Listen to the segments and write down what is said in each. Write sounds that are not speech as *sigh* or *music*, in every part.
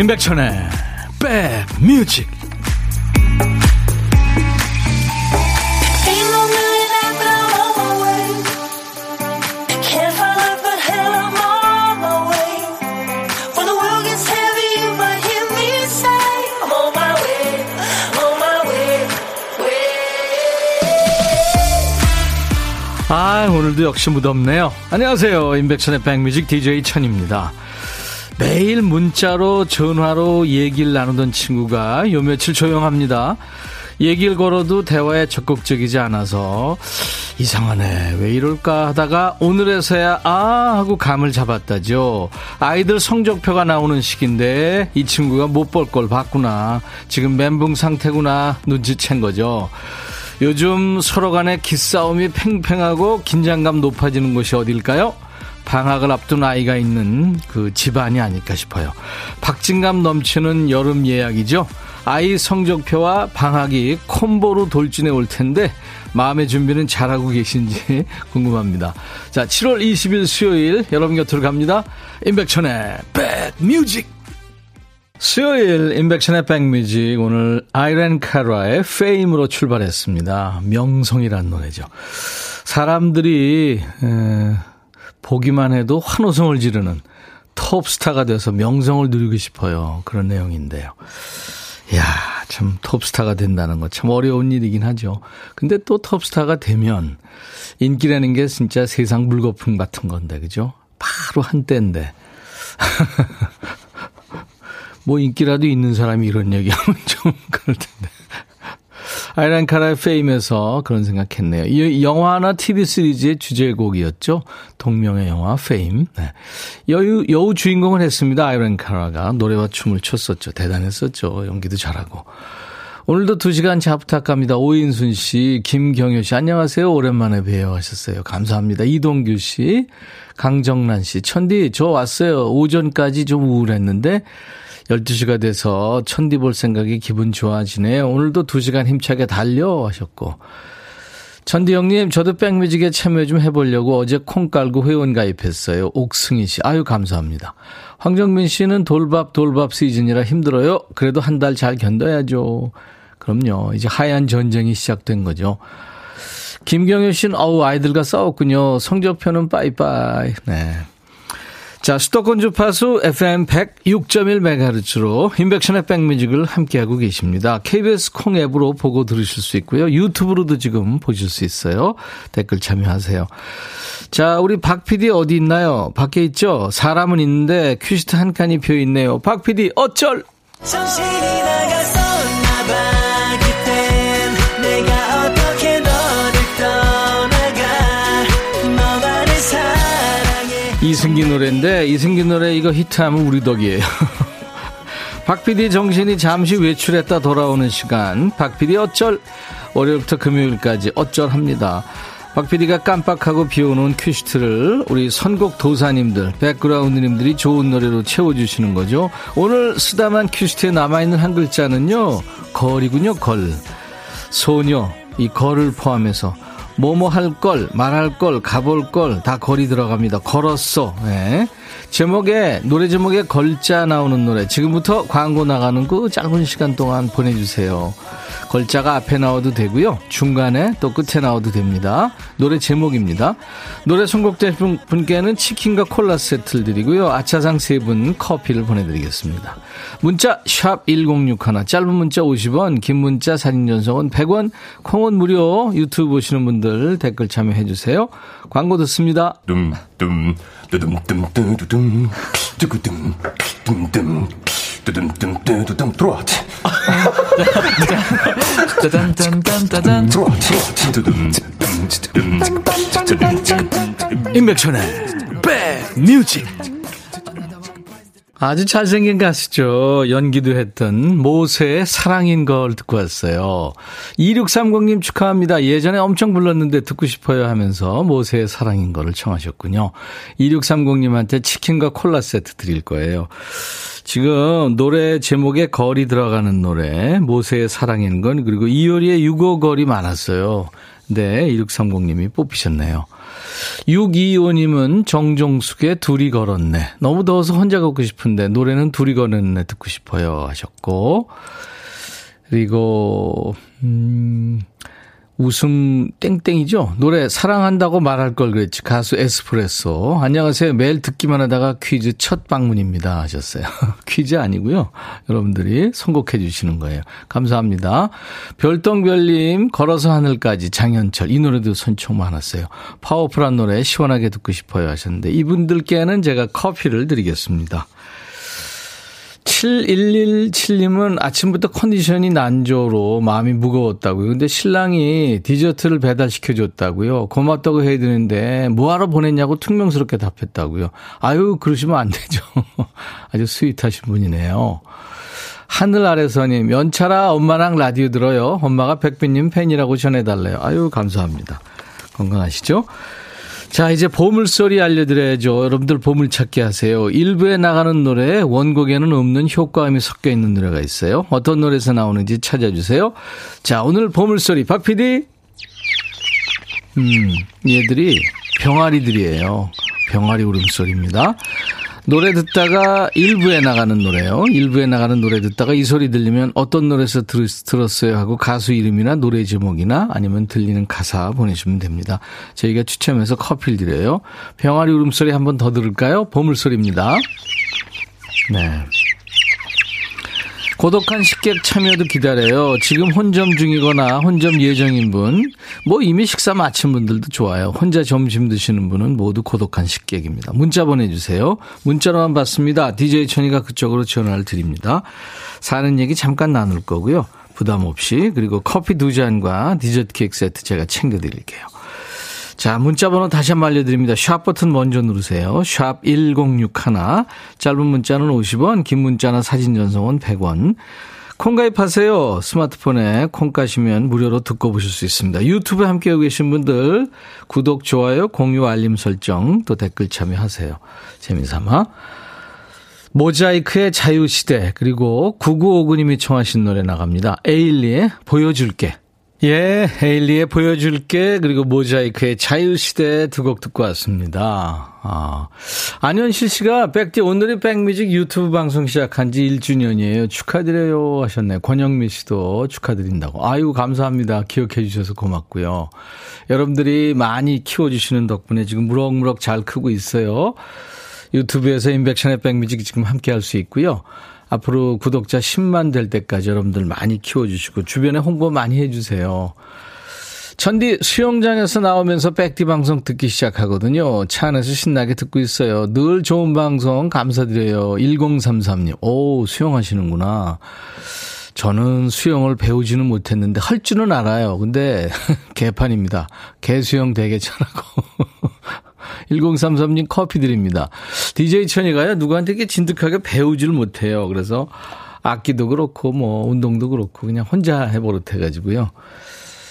임백천의 백뮤직. 아 오늘도 역시 무덥네요. 안녕하세요. 임백천의 백뮤직 DJ 천입니다 매일 문자로 전화로 얘기를 나누던 친구가 요 며칠 조용합니다. 얘기를 걸어도 대화에 적극적이지 않아서 이상하네 왜 이럴까 하다가 오늘에서야 아 하고 감을 잡았다죠 아이들 성적표가 나오는 시기인데 이 친구가 못 볼 걸 봤구나 지금 멘붕 상태구나 눈치챈 거죠 요즘 서로 간에 기싸움이 팽팽하고 긴장감 높아지는 곳이 어딜까요? 방학을 앞둔 아이가 있는 그 집안이 아닐까 싶어요. 박진감 넘치는 여름 예약이죠. 아이 성적표와 방학이 콤보로 돌진해 올 텐데 마음의 준비는 잘하고 계신지 *laughs* 궁금합니다. 자, 7월 20일 수요일 여러분 곁으로 갑니다. 임백천의 백뮤직 수요일 임백천의 백뮤직 오늘 아이렌 카라의 페임으로 출발했습니다. 명성이란 노래죠. 사람들이 에, 보기만 해도 환호성을 지르는 톱스타가 돼서 명성을 누리고 싶어요. 그런 내용인데요. 이야, 참 톱스타가 된다는 거 참 어려운 일이긴 하죠. 근데 또 톱스타가 되면 인기라는 게 진짜 세상 물거품 같은 건데, 그죠? 바로 한때인데. *laughs* 뭐 인기라도 있는 사람이 이런 얘기하면 좀 그럴 텐데. 아이란 카라의 페임에서 그런 생각했네요. 이 영화나 TV 시리즈의 주제곡이었죠. 동명의 영화 페임. 네. 여우, 여우 주인공을 했습니다. 아이란 카라가 노래와 춤을 췄었죠. 대단했었죠. 연기도 잘하고. 오늘도 2시간 차 부탁합니다. 오인순 씨, 김경효 씨, 안녕하세요. 오랜만에 뵈어 하셨어요. 감사합니다. 이동규 씨, 강정란 씨, 천디, 저 왔어요. 오전까지 좀 우울했는데, 12시가 돼서 천디 볼 생각이 기분 좋아지네요. 오늘도 2시간 힘차게 달려 하셨고. 천디 형님, 저도 백뮤직에 참여 좀 해보려고 어제 콩 깔고 회원 가입했어요. 옥승희 씨. 아유, 감사합니다. 황정민 씨는 돌밥, 돌밥 시즌이라 힘들어요. 그래도 한 달 잘 견뎌야죠. 그럼요. 이제 하얀 전쟁이 시작된 거죠. 김경효 씨는, 어우, 아이들과 싸웠군요. 성적표는 빠이빠이. 네. 자, 수도권 주파수 FM 106.1MHz로 인백션의 백뮤직을 함께하고 계십니다. KBS 콩 앱으로 보고 들으실 수 있고요. 유튜브로도 지금 보실 수 있어요. 댓글 참여하세요. 자, 우리 박 PD 어디 있나요? 밖에 있죠? 사람은 있는데 큐시트 한 칸이 비어 있네요. 박 PD 어쩔! 정신이 나갔었나 봐. 이승기 노래인데 이승기 노래 이거 히트하면 우리 덕이에요. *laughs* 박 PD 정신이 잠시 외출했다 돌아오는 시간. 박 PD 어쩔 월요일부터 금요일까지 어쩔합니다. 박 PD가 깜빡하고 비워놓은 큐시트를 우리 선곡 도사님들, 백그라운드님들이 좋은 노래로 채워주시는 거죠. 오늘 쓰다만 큐시트에 남아있는 한 글자는요, 걸이군요, 걸. 소녀, 이 걸을 포함해서 뭐뭐 할 걸, 말할 걸, 가볼 걸다 걸이 들어갑니다. 걸었어. 네. 제목에 노래 제목에 걸자 나오는 노래 지금부터 광고 나가는 그 짧은 시간 동안 보내주세요. 걸자가 앞에 나와도 되고요. 중간에 또 끝에 나와도 됩니다. 노래 제목입니다. 노래 선곡된 분께는 치킨과 콜라 세트를 드리고요. 아차상 세 분 커피를 보내드리겠습니다. 문자 1061, 짧은 문자 50원, 긴 문자 사진 전송은 100원, 콩은 무료. 유튜브 보시는 분들 댓글 참여해 주세요. 광고 듣습니다. 둠둠 뚜둠 뚜 두둠 뚜구둠 뚜둠 뚜둠 들어와 짜잔짠짠짠짠 임백천의 백뮤직 아주 잘생긴 가수죠. 연기도 했던 모세의 사랑인 걸 듣고 왔어요. 2630님 축하합니다. 예전에 엄청 불렀는데 듣고 싶어요 하면서 모세의 사랑인 걸을 청하셨군요. 2630님한테 치킨과 콜라 세트 드릴 거예요. 지금 노래 제목에 걸이 들어가는 노래, 모세의 사랑인 건, 그리고 이효리의 유고걸이 많았어요. 네, 2630님이 뽑히셨네요. 625님은 정종숙의 둘이 걸었네. 너무 더워서 혼자 걷고 싶은데 노래는 둘이 걸었네 듣고 싶어요 하셨고 그리고 음 웃음 땡땡이죠. 노래 사랑한다고 말할 걸 그랬지. 가수 에스프레소. 안녕하세요. 매일 듣기만 하다가 퀴즈 첫 방문입니다 하셨어요. *laughs* 퀴즈 아니고요. 여러분들이 선곡해 주시는 거예요. 감사합니다. 별똥별님 걸어서 하늘까지 장현철 이 노래도 선청 많았어요. 파워풀한 노래 시원하게 듣고 싶어요 하셨는데 이분들께는 제가 커피를 드리겠습니다. 7117님은 아침부터 컨디션이 난조로 마음이 무거웠다고요. 근데 신랑이 디저트를 배달시켜줬다고요. 고맙다고 해야 되는데 뭐하러 보냈냐고 퉁명스럽게 답했다고요. 아유, 그러시면 안 되죠. *laughs* 아주 스윗하신 분이네요. 하늘 아래서님, 연차라 엄마랑 라디오 들어요. 엄마가 백빈님 팬이라고 전해달래요. 아유, 감사합니다. 건강하시죠? 자, 이제 보물소리 알려드려야죠. 여러분들 보물찾기 하세요. 일부에 나가는 노래에 원곡에는 없는 효과음이 섞여 있는 노래가 있어요. 어떤 노래에서 나오는지 찾아주세요. 자, 오늘 보물소리, 박 PD. 음, 얘들이 병아리들이에요. 병아리 울음소리입니다. 노래 듣다가 일부에 나가는 노래요. 일부에 나가는 노래 듣다가 이 소리 들리면 어떤 노래에서 들, 들었어요 하고 가수 이름이나 노래 제목이나 아니면 들리는 가사 보내주시면 됩니다. 저희가 추첨해서 커피를 드려요. 병아리 울음소리 한 번 더 들을까요? 보물소리입니다. 네. 고독한 식객 참여도 기다려요. 지금 혼점 중이거나 혼점 예정인 분, 뭐 이미 식사 마친 분들도 좋아요. 혼자 점심 드시는 분은 모두 고독한 식객입니다. 문자 보내주세요. 문자로만 받습니다. DJ 천이가 그쪽으로 전화를 드립니다. 사는 얘기 잠깐 나눌 거고요. 부담 없이 그리고 커피 두 잔과 디저트 케이크 세트 제가 챙겨드릴게요. 자, 문자 번호 다시 한번 알려드립니다. 샵 버튼 먼저 누르세요. 샵 1061. 짧은 문자는 50원, 긴 문자나 사진 전송은 100원. 콩 가입하세요. 스마트폰에 콩 까시면 무료로 듣고 보실 수 있습니다. 유튜브에 함께하고 계신 분들 구독, 좋아요, 공유, 알림 설정 또 댓글 참여하세요. 재미삼아. 모자이크의 자유시대 그리고 9959님이 청하신 노래 나갑니다. 에일리의 보여줄게. 예, 헤일리의 보여줄게, 그리고 모자이크의 자유시대 두 곡 듣고 왔습니다. 아, 안현실 씨가 백디 오늘이 백뮤직 유튜브 방송 시작한 지 1주년이에요. 축하드려요 하셨네. 권영미 씨도 축하드린다고. 아유, 감사합니다. 기억해 주셔서 고맙고요. 여러분들이 많이 키워주시는 덕분에 지금 무럭무럭 잘 크고 있어요. 유튜브에서 인백션의 백뮤직 지금 함께 할 수 있고요. 앞으로 구독자 10만 될 때까지 여러분들 많이 키워주시고 주변에 홍보 많이 해주세요. 천디 수영장에서 나오면서 백디 방송 듣기 시작하거든요. 차 안에서 신나게 듣고 있어요. 늘 좋은 방송 감사드려요. 1033님. 오, 수영하시는구나. 저는 수영을 배우지는 못했는데 할 줄은 알아요. 근데 *laughs* 개판입니다. 개수영 되게 잘하고 1033님 커피 드립니다. DJ 천이가요, 누구한테 이렇게 진득하게 배우질 못해요. 그래서 악기도 그렇고, 뭐, 운동도 그렇고, 그냥 혼자 해버릇 해가지고요.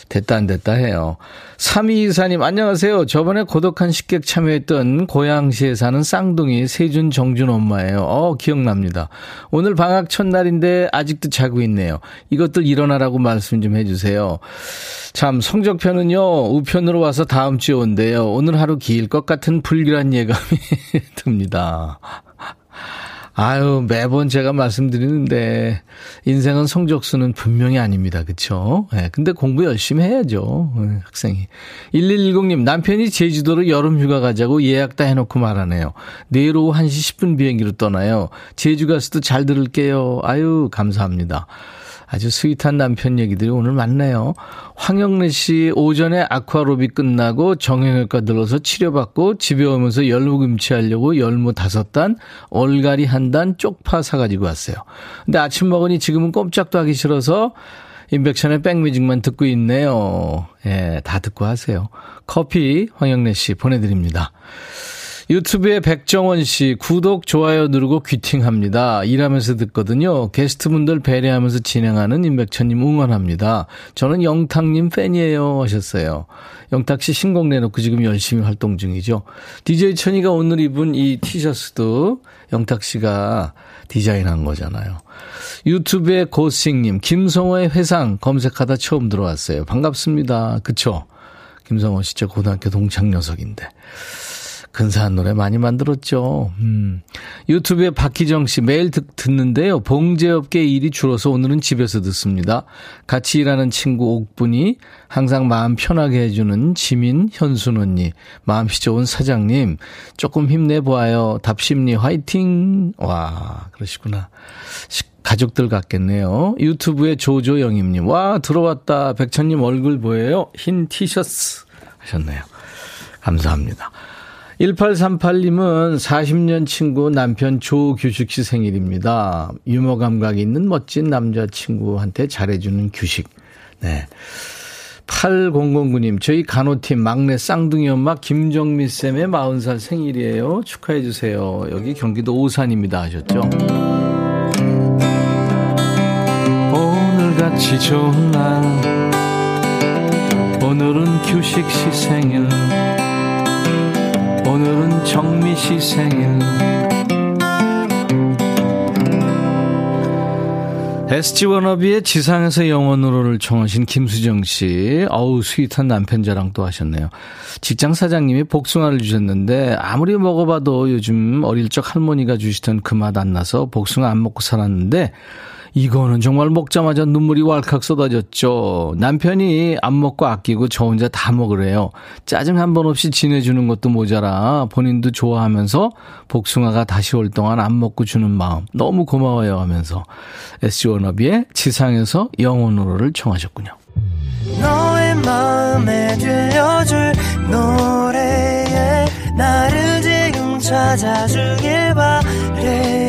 됐다 안 됐다 해요. 3224님 안녕하세요. 저번에 고독한 식객 참여했던 고양시에 사는 쌍둥이 세준 정준 엄마예요. 어 기억납니다. 오늘 방학 첫날인데 아직도 자고 있네요. 이것들 일어나라고 말씀 좀 해주세요. 참 성적표는요 우편으로 와서 다음 주에 온대요. 오늘 하루 길 것 같은 불길한 예감이 *laughs* 듭니다. 아유, 매번 제가 말씀드리는데, 인생은 성적수는 분명히 아닙니다. 그쵸? 예, 네, 근데 공부 열심히 해야죠. 네, 학생이. 1110님, 남편이 제주도로 여름 휴가 가자고 예약 다 해놓고 말하네요. 내일 오후 1시 10분 비행기로 떠나요. 제주 가서도 잘 들을게요. 아유, 감사합니다. 아주 sweet한 남편 얘기들이 오늘 많네요. 황영래 씨 오전에 아쿠아로빅 끝나고 정형외과 들러서 치료받고 집에 오면서 열무 김치 하려고 열무 다섯 단, 얼갈이 한 단, 쪽파 사가지고 왔어요. 근데 아침 먹으니 지금은 꼼짝도 하기 싫어서 인백션의 백뮤직만 듣고 있네요. 예, 다 듣고 하세요. 커피 황영래 씨 보내드립니다. 유튜브에 백정원 씨 구독 좋아요 누르고 귀팅합니다. 일하면서 듣거든요. 게스트분들 배려하면서 진행하는 임백천님 응원합니다. 저는 영탁님 팬이에요 하셨어요. 영탁 씨 신곡 내놓고 지금 열심히 활동 중이죠. DJ 천이가 오늘 입은 이 티셔츠도 영탁 씨가 디자인한 거잖아요. 유튜브에 고싱님 김성호의 회상 검색하다 처음 들어왔어요. 반갑습니다. 그쵸? 김성호 씨, 저 고등학교 동창 녀석인데. 근사한 노래 많이 만들었죠. 음. 유튜브에 박희정 씨 매일 듣, 듣는데요. 봉제업계 일이 줄어서 오늘은 집에서 듣습니다. 같이 일하는 친구 옥분이 항상 마음 편하게 해주는 지민 현순 언니, 마음씨 좋은 사장님, 조금 힘내보아요. 답심리 화이팅! 와, 그러시구나. 가족들 같겠네요. 유튜브에 조조영임님, 와, 들어왔다. 백천님 얼굴 보여요? 흰 티셔츠 하셨네요. 감사합니다. 1838님은 40년 친구 남편 조규식 씨 생일입니다. 유머 감각이 있는 멋진 남자친구한테 잘해주는 규식. 네. 8009님, 저희 간호팀 막내 쌍둥이 엄마 김정미 쌤의 40살 생일이에요. 축하해주세요. 여기 경기도 오산입니다. 하셨죠? 오늘같이 좋은 날, 오늘은 규식 씨 생일. 정미 씨 생일. SG 워너비의 지상에서 영원으로를 청하신 김수정 씨. 어우, 스윗한 남편 자랑 또 하셨네요. 직장 사장님이 복숭아를 주셨는데, 아무리 먹어봐도 요즘 어릴 적 할머니가 주시던 그 맛 안 나서 복숭아 안 먹고 살았는데, 이거는 정말 먹자마자 눈물이 왈칵 쏟아졌죠. 남편이 안 먹고 아끼고 저 혼자 다 먹으래요. 짜증 한 번 없이 지내주는 것도 모자라 본인도 좋아하면서 복숭아가 다시 올 동안 안 먹고 주는 마음 너무 고마워요 하면서 SG 워너비의 지상에서 영혼으로를 청하셨군요. 너의 마음에 들려줄 노래에 나를 지금 찾아주길 바래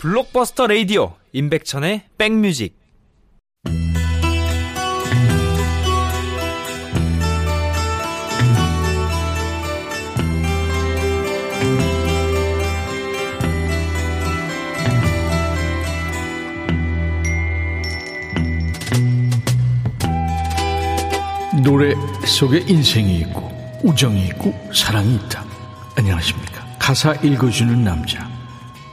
블록버스터 레이디오 임백천의 백뮤직 노래 속에 인생이 있고 우정이 있고 사랑이 있다. 안녕하십니까. 가사 읽어주는 남자.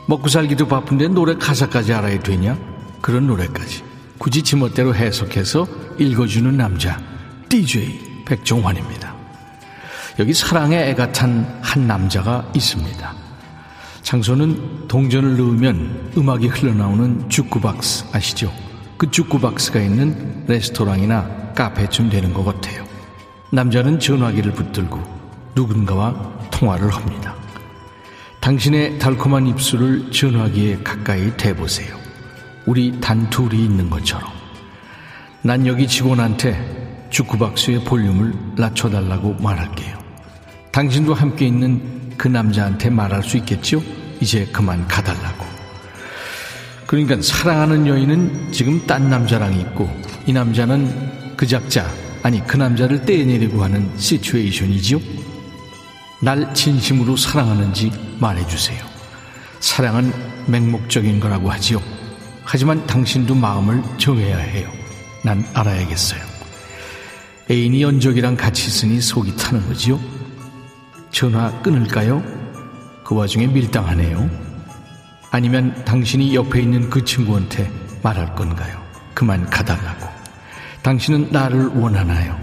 먹고 살기도 바쁜데 노래 가사까지 알아야 되냐? 그런 노래까지 굳이 지멋대로 해석해서 읽어주는 남자 DJ 백종환입니다. 여기 사랑에 애가 탄 한 남자가 있습니다. 장소는 동전을 넣으면 음악이 흘러나오는 주쿠박스 아시죠? 그 주쿠박스가 있는 레스토랑이나 카페쯤 되는 것 같아요. 남자는 전화기를 붙들고 누군가와 통화를 합니다. 당신의 달콤한 입술을 전화기에 가까이 대보세요. 우리 단둘이 있는 것처럼. 난 여기 직원한테 주쿠박스의 볼륨을 낮춰달라고 말할게요. 당신도 함께 있는 그 남자한테 말할 수 있겠죠? 이제 그만 가달라고. 그러니까 사랑하는 여인은 지금 딴 남자랑 있고 이 남자는 그 작자, 아니 그 남자를 떼내려고 하는 시츄에이션이지요? 날 진심으로 사랑하는지 말해주세요. 사랑은 맹목적인 거라고 하지요. 하지만 당신도 마음을 정해야 해요. 난 알아야겠어요. 애인이 연적이랑 같이 있으니 속이 타는 거지요. 전화 끊을까요? 그 와중에 밀당하네요. 아니면 당신이 옆에 있는 그 친구한테 말할 건가요? 그만 가달라고. 당신은 나를 원하나요?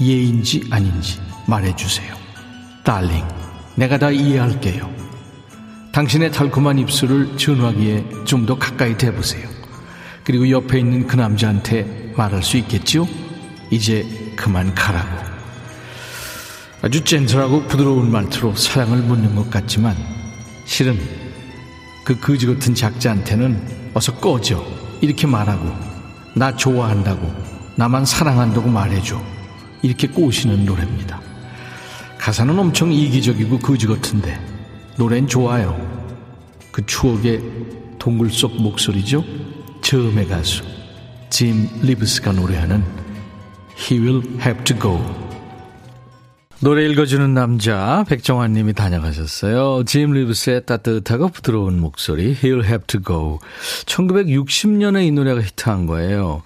예인지 아닌지 말해주세요. 달링, 내가 다 이해할게요. 당신의 달콤한 입술을 전화기에 좀 더 가까이 대보세요. 그리고 옆에 있는 그 남자한테 말할 수 있겠죠? 이제 그만 가라고. 아주 젠틀하고 부드러운 말투로 사랑을 묻는 것 같지만 실은 그 거지 같은 작자한테는 어서 꺼져 이렇게 말하고 나 좋아한다고 나만 사랑한다고 말해줘 이렇게 꼬시는 노래입니다. 가사는 엄청 이기적이고 거지 같은데 노래는 좋아요. 그 추억의 동굴 속 목소리죠. 처음의 가수 짐 리브스가 노래하는 He will have to go. 노래 읽어주는 남자 백종환 님이 다녀가셨어요. 짐 리브스의 따뜻하고 부드러운 목소리 He'll have to go. 1960년에 이 노래가 히트한 거예요.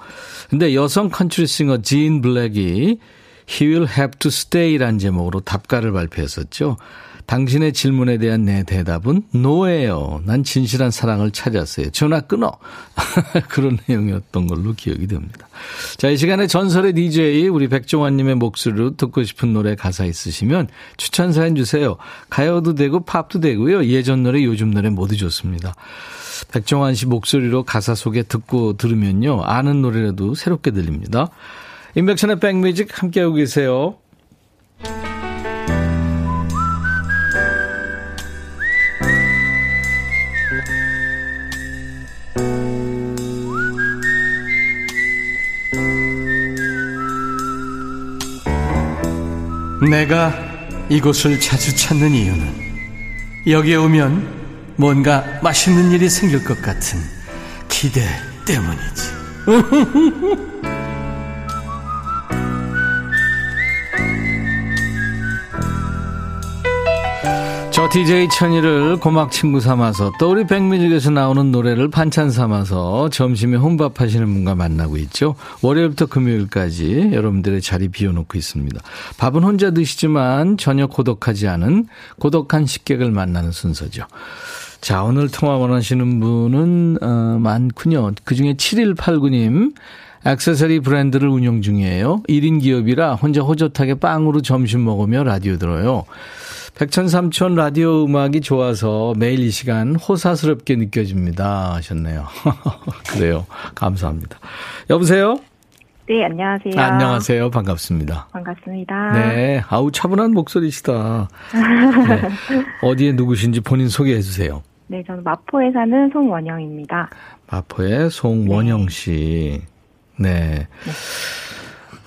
근데 여성 country singer 진 블랙이 He will have to stay라는 제목으로 답가를 발표했었죠. 당신의 질문에 대한 내 대답은 no예요. 난 진실한 사랑을 찾았어요. 전화 끊어. *laughs* 그런 내용이었던 걸로 기억이 됩니다. 자, 이 시간에 전설의 DJ 우리 백종환님의 목소리로 듣고 싶은 노래 가사 있으시면 추천 사연 주세요. 가요도 되고 팝도 되고요. 예전 노래, 요즘 노래 모두 좋습니다. 백종환 씨 목소리로 가사 속에 듣고 들으면요. 아는 노래라도 새롭게 들립니다. 인백션의 백뮤직 함께하고 계세요. 내가 이곳을 자주 찾는 이유는 여기에 오면 뭔가 맛있는 일이 생길 것 같은 기대 때문이지. 저 DJ 천이를 고막 친구 삼아서 또 우리 백뮤직에서 나오는 노래를 반찬 삼아서 점심에 혼밥 하시는 분과 만나고 있죠. 월요일부터 금요일까지 여러분들의 자리 비워놓고 있습니다. 밥은 혼자 드시지만 전혀 고독하지 않은 고독한 식객을 만나는 순서죠. 자, 오늘 통화 원하시는 분은 어, 많군요. 그 중에 7189님 액세서리 브랜드를 운영 중이에요. 1인 기업이라 혼자 호젓하게 빵으로 점심 먹으며 라디오 들어요. 백천삼촌 라디오 음악이 좋아서 매일 이 시간 호사스럽게 느껴집니다. 하셨네요. *laughs* 그래요. 감사합니다. 여보세요? 네, 안녕하세요. 아, 안녕하세요. 반갑습니다. 반갑습니다. 네. 아우, 차분한 목소리시다. *laughs* 네. 어디에 누구신지 본인 소개해 주세요. 네, 저는 마포에 사는 송원영입니다. 마포의 송원영 씨. 네. 네.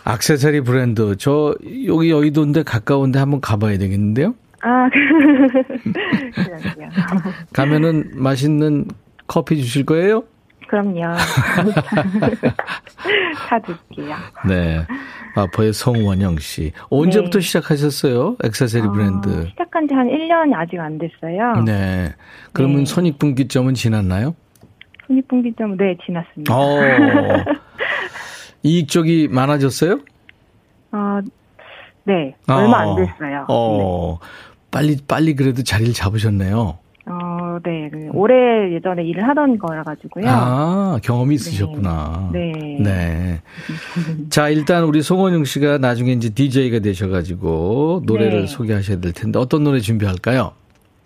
악세사리 브랜드. 저, 여기 여의도인데 가까운데 한번 가봐야 되겠는데요? 아, *laughs* 그러요 가면은 맛있는 커피 주실 거예요? 그럼요. *laughs* 사드릴게요. 네. 마포의 송원영 씨. 언제부터 네. 시작하셨어요? 액세서리 어, 브랜드. 시작한 지 한 1년이 아직 안 됐어요. 네. 그러면 네. 손익분기점은 지났나요? 손익분기점은 네, 지났습니다. 어. *laughs* 이익 쪽이 많아졌어요? 어, 네. 얼마 안 어. 됐어요. 어. 네. 빨리 빨리 그래도 자리를 잡으셨네요. 어, 네. 그 올해 예전에 일을 하던 거라 가지고요. 아, 경험이 있으셨구나. 네. 네. 네. 자, 일단 우리 송원영 씨가 나중에 이제 DJ가 되셔 가지고 노래를 네. 소개하셔야 될 텐데 어떤 노래 준비할까요?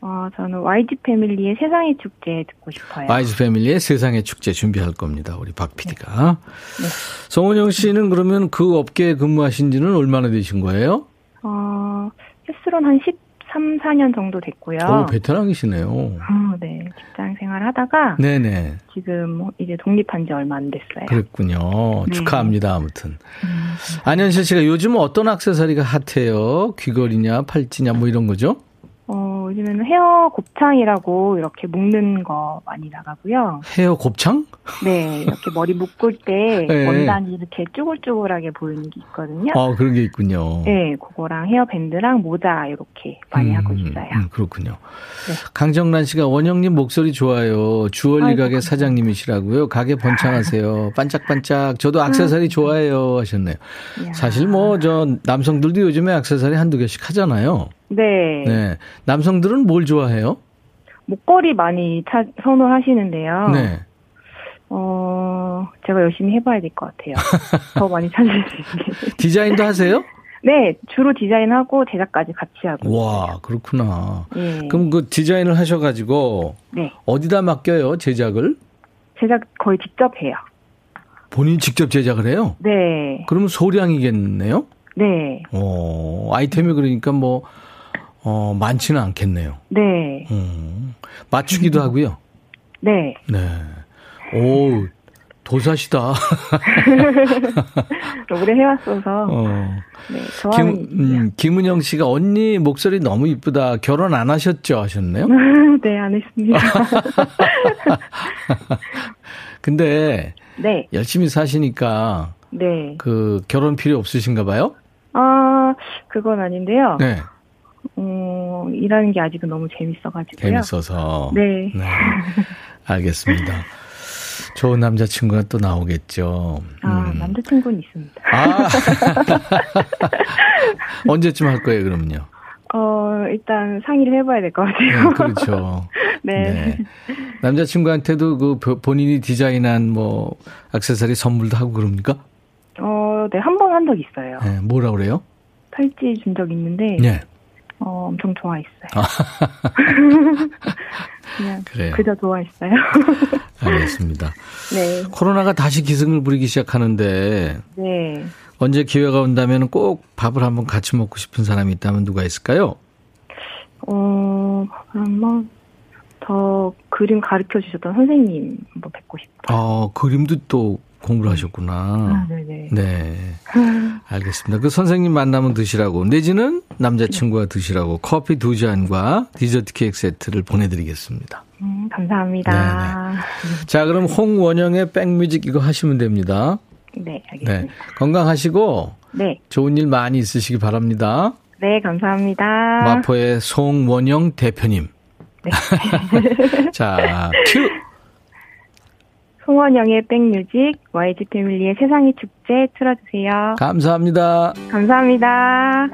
어, 저는 YG 패밀리의 세상의 축제 듣고 싶어요. YG 패밀리의 세상의 축제 준비할 겁니다. 우리 박 PD가. 네. 네. 송원영 씨는 그러면 그 업계에 근무하신 지는 얼마나 되신 거예요? 어, 횟수로는 한 10, 3, 4년 정도 됐고요. 오, 베테랑이시네요. 어, 네. 직장 생활 하다가. 네네. 지금 이제 독립한 지 얼마 안 됐어요. 그랬군요. 네. 축하합니다, 아무튼. 음. 안현실 씨가 요즘 어떤 악세사리가 핫해요? 귀걸이냐, 팔찌냐, 뭐 이런 거죠? 어, 요즘에는 헤어 곱창이라고 이렇게 묶는 거 많이 나가고요. 헤어 곱창? 네, 이렇게 머리 묶을 때 *laughs* 네. 원단이 이렇게 쭈글쭈글하게 보이는 게 있거든요. 아, 그런 게 있군요. 네, 그거랑 헤어밴드랑 모자 이렇게 많이 음, 하고 있어요. 음, 그렇군요. 네. 강정란 씨가 원영님 목소리 좋아요. 주얼리 가게 사장님이시라고요. 가게 번창하세요. 반짝반짝. 저도 악세사리 음. 좋아해요. 하셨네요. 야. 사실 뭐 저 남성들도 요즘에 악세사리 한두 개씩 하잖아요. 네. 네. 남성들은 뭘 좋아해요? 목걸이 많이 차, 선호하시는데요. 네. 어, 제가 열심히 해봐야 될 것 같아요. *laughs* 더 많이 찾을 수 있게. 디자인도 하세요? *laughs* 네, 주로 디자인하고 제작까지 같이 하고. 와. 그렇구나. 네. 그럼 그 디자인을 하셔가지고. 네. 어디다 맡겨요, 제작을? 제작 거의 직접 해요. 본인 직접 제작을 해요? 네. 그러면 소량이겠네요? 네. 어, 아이템이 그러니까 뭐, 어, 많지는 않겠네요. 네. 음, 맞추기도 하고요. 네. 네. 오, 도사시다. *laughs* 오래 해왔어서. 어. 네, 김, 음, 김은영 씨가 언니 목소리 너무 이쁘다. 결혼 안 하셨죠? 하셨네요? *laughs* 네, 안 했습니다. *laughs* 근데 네. 열심히 사시니까 네. 그 결혼 필요 없으신가 봐요? 아, 그건 아닌데요. 네. 어, 일하는 게 아직은 너무 재밌어가지고요. 재밌어서. 네. 네. 알겠습니다. 좋은 남자친구가 또 나오겠죠. 아, 음. 남자친구는 있습니다. 아. *laughs* 언제쯤 할 거예요, 그러면요? 어, 일단 상의를 해봐야 될 것 같아요. 네, 그렇죠. *laughs* 네. 네. 남자친구한테도 그 본인이 디자인한 뭐, 액세서리 선물도 하고 그럽니까? 어, 네, 한 번 한 적 있어요. 네, 뭐라 그래요? 팔찌 준 적 있는데. 네. 어, 엄청 좋아했어요. 아. *laughs* 그냥 그래요. 그저 좋아했어요. *laughs* 알겠습니다. 네. 코로나가 다시 기승을 부리기 시작하는데 네. 언제 기회가 온다면 꼭 밥을 한번 같이 먹고 싶은 사람이 있다면 누가 있을까요? 어, 한번 더 그림 가르쳐 주셨던 선생님 한번 뵙고 싶어요. 어, 그림도 또 공부를 하셨구나. 아, 네네. 네. 알겠습니다. 그 선생님 만나면 드시라고, 내지는 남자친구와 드시라고 커피 두 잔과 디저트 케이크 세트를 보내드리겠습니다. 음, 감사합니다. 네네. 자, 그럼 홍원영의 백뮤직 이거 하시면 됩니다. 네, 알겠습니다. 네. 건강하시고, 네. 좋은 일 많이 있으시기 바랍니다. 네, 감사합니다. 마포의 송원영 대표님. 네. *laughs* 자, 큐! 송원영의 백뮤직, YG 패밀리의 세상의 축제 틀어주세요. 감사합니다. 감사합니다.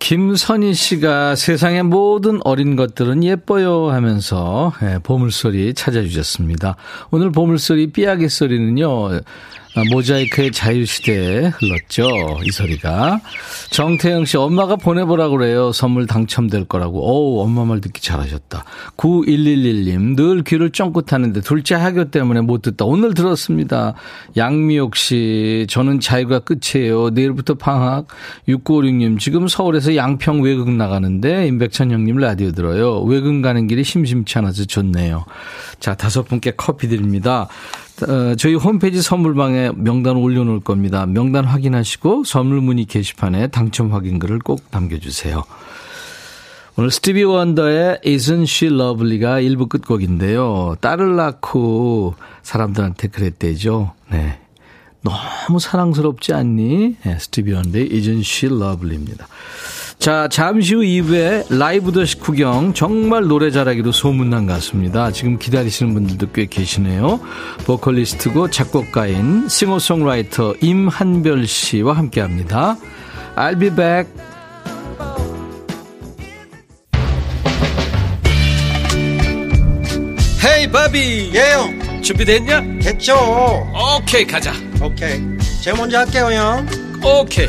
김선희 씨가 세상의 모든 어린 것들은 예뻐요 하면서 예, 보물소리 찾아주셨습니다. 오늘 보물소리 삐약의 소리는요. 아, 모자이크의 자유시대에 흘렀죠. 이 소리가. 정태영 씨, 엄마가 보내보라 그래요. 선물 당첨될 거라고. 어우, 엄마 말 듣기 잘하셨다. 9111님, 늘 귀를 쫑긋 하는데 둘째 학교 때문에 못 듣다. 오늘 들었습니다. 양미옥 씨, 저는 자유가 끝이에요. 내일부터 방학. 6956님, 지금 서울에서 양평 외국 나가는데, 임백천 형님 라디오 들어요. 외국 가는 길이 심심치 않아서 좋네요. 자, 다섯 분께 커피 드립니다. 어, 저희 홈페이지 선물방에 명단 올려놓을 겁니다. 명단 확인하시고 선물 문의 게시판에 당첨 확인글을 꼭 남겨주세요. 오늘 스티비 원더의 Isn't She Lovely가 1부 끝곡인데요. 딸을 낳고 사람들한테 그랬대죠. 네. 너무 사랑스럽지 않니? 네, 스티비 원더의 Isn't She Lovely입니다. 자, 잠시 후 2부에 라이브 더시 구경 정말 노래 잘하기로 소문난 가수입니다. 지금 기다리시는 분들도 꽤 계시네요. 보컬리스트고 작곡가인 싱어송라이터 임한별 씨와 함께 합니다. I'll be back. 헤이 바비 예영 준비됐냐? 됐죠 오케이 가자 오케이 제가 먼저 할게요 형 오케이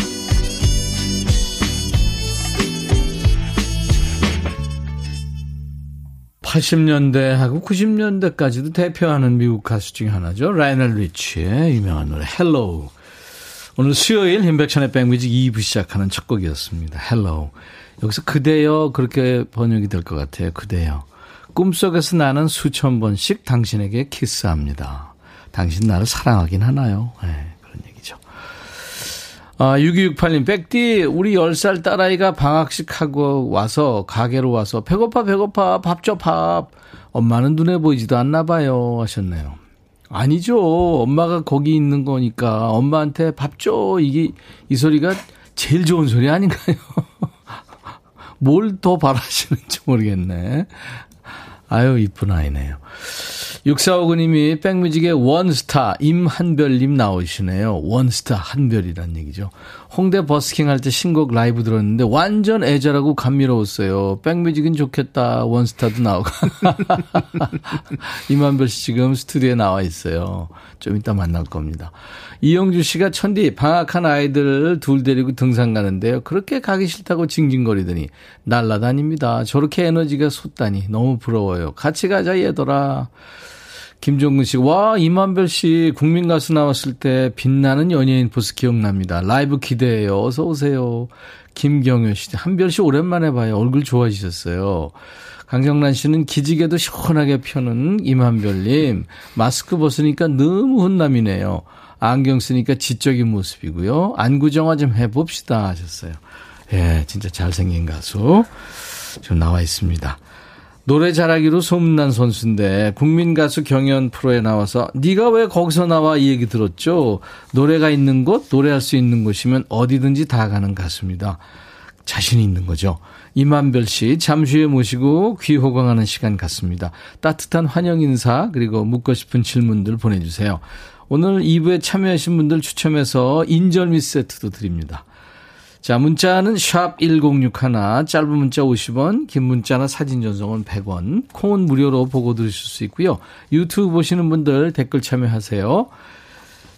80년대하고 90년대까지도 대표하는 미국 가수 중에 하나죠. 라이널 리치의 유명한 노래 Hello. 오늘 수요일 인백션의 백뮤직 2부 시작하는 첫 곡이었습니다. Hello. 여기서 그대여 그렇게 번역이 될 것 같아요. 그대여. 꿈속에서 나는 수천 번씩 당신에게 키스합니다. 당신 나를 사랑하긴 하나요? 네. 아, 6268님, 백디, 우리 10살 딸아이가 방학식 하고 와서, 가게로 와서, 배고파, 배고파, 밥 줘, 밥. 엄마는 눈에 보이지도 않나 봐요. 하셨네요. 아니죠. 엄마가 거기 있는 거니까, 엄마한테 밥 줘. 이게, 이 소리가 제일 좋은 소리 아닌가요? *laughs* 뭘 더 바라시는지 모르겠네. 아유, 이쁜 아이네요. 6459님이 백뮤직의 원스타 임한별님 나오시네요. 원스타 한별이란 얘기죠. 홍대 버스킹 할 때 신곡 라이브 들었는데 완전 애절하고 감미로웠어요. 백뮤직은 좋겠다. 원스타도 나오고. *laughs* 임한별 씨 지금 스튜디오에 나와 있어요. 좀 이따 만날 겁니다. 이영주 씨가 천디 방학한 아이들 둘 데리고 등산 가는데요. 그렇게 가기 싫다고 징징거리더니 날라다닙니다. 저렇게 에너지가 솟다니 너무 부러워요. 같이 가자 얘들아. 김종근 씨, 와, 이만별 씨, 국민 가수 나왔을 때 빛나는 연예인 포스 기억납니다. 라이브 기대해요. 어서오세요. 김경효 씨, 한별 씨 오랜만에 봐요. 얼굴 좋아지셨어요. 강정란 씨는 기지개도 시원하게 펴는 이만별님. 마스크 벗으니까 너무 혼남이네요. 안경 쓰니까 지적인 모습이고요. 안구정화 좀 해봅시다 하셨어요. 예, 진짜 잘생긴 가수. 좀 나와 있습니다. 노래 잘하기로 소문난 선수인데 국민 가수 경연 프로에 나와서 네가 왜 거기서 나와 이 얘기 들었죠. 노래가 있는 곳, 노래할 수 있는 곳이면 어디든지 다 가는 가수입니다. 자신이 있는 거죠. 이만별 씨 잠시 후에 모시고 귀 호강하는 시간 같습니다. 따뜻한 환영 인사 그리고 묻고 싶은 질문들 보내주세요. 오늘 2부에 참여하신 분들 추첨해서 인절미 세트도 드립니다. 자, 문자는 샵 1061, 짧은 문자 50원, 긴 문자나 사진 전송은 100원, 콩은 무료로 보고 들으실 수 있고요. 유튜브 보시는 분들 댓글 참여하세요.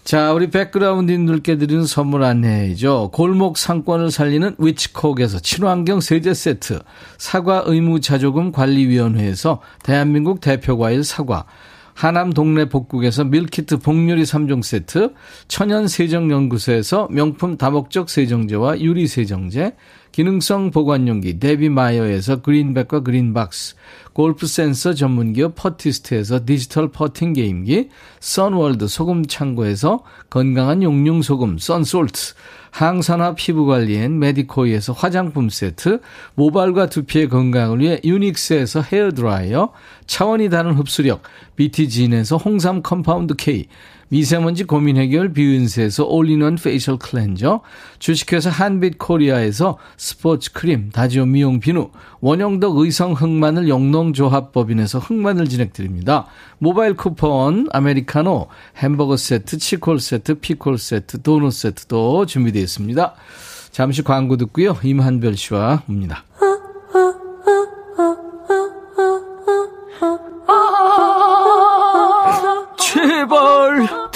자, 우리 백그라운드님들께 드리는 선물 안내이죠. 골목 상권을 살리는 위치콕에서 친환경 세제 세트, 사과 의무자조금 관리위원회에서 대한민국 대표 과일 사과, 하남 동네 복국에서 밀키트 복요리 3종 세트, 천연 세정연구소에서 명품 다목적 세정제와 유리 세정제, 기능성 보관용기 데비마이어에서 그린백과 그린박스, 골프 센서 전문기업 퍼티스트에서 디지털 퍼팅 게임기, 선월드 소금 창고에서 건강한 용융 소금 썬솔트, 항산화 피부관리엔 메디코이에서 화장품 세트, 모발과 두피의 건강을 위해 유닉스에서 헤어드라이어, 차원이 다른 흡수력, BT진에서 홍삼 compound K, 미세먼지 고민 해결 뷰인스에서 all-in-one facial cleanser, 주식회사 한빛 코리아에서 스포츠 크림, 다지오 미용 비누, 원형덕 의성 흑마늘 영농조합법인에서 흑마늘 진행드립니다. 모바일 쿠폰, 아메리카노, 햄버거 세트, 치콜 세트, 피콜 세트, 도넛 세트도 준비되어 있습니다. 잠시 광고 듣고요. 임한별 씨와 옵니다.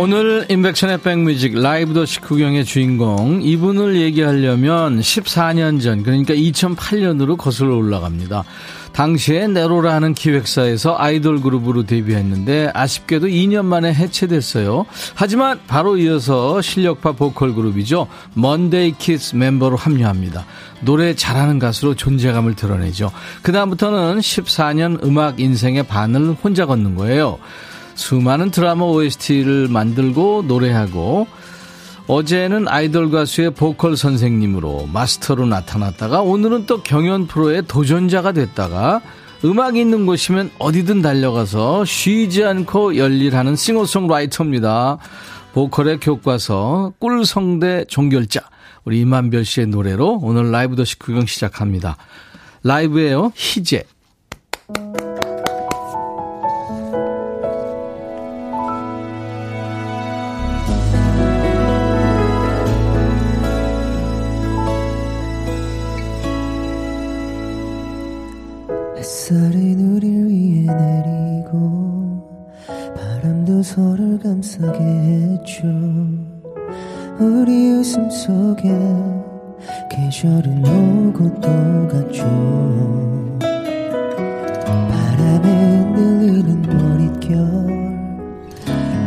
오늘 인백션의 백뮤직 라이브 더시 구경의 주인공 이분을 얘기하려면 14년 전 그러니까 2008년으로 거슬러 올라갑니다. 당시에 네로라는 기획사에서 아이돌 그룹으로 데뷔했는데 아쉽게도 2년 만에 해체됐어요. 하지만 바로 이어서 실력파 보컬 그룹이죠. 먼데이 키스 멤버로 합류합니다. 노래 잘하는 가수로 존재감을 드러내죠. 그다음부터는 14년 음악 인생의 반을 혼자 걷는 거예요. 수많은 드라마 OST를 만들고 노래하고 어제는 아이돌 가수의 보컬 선생님으로 마스터로 나타났다가 오늘은 또 경연 프로의 도전자가 됐다가 음악 있는 곳이면 어디든 달려가서 쉬지 않고 열일하는 싱어송라이터입니다. 보컬의 교과서 꿀성대 종결자 우리 이만별 씨의 노래로 오늘 라이브 더시 구경 시작합니다. 라이브에요 희재 감싸게 해줘 우리 웃음 속에 계절은 오고 또 가죠. 바람에 흔들리는 머릿결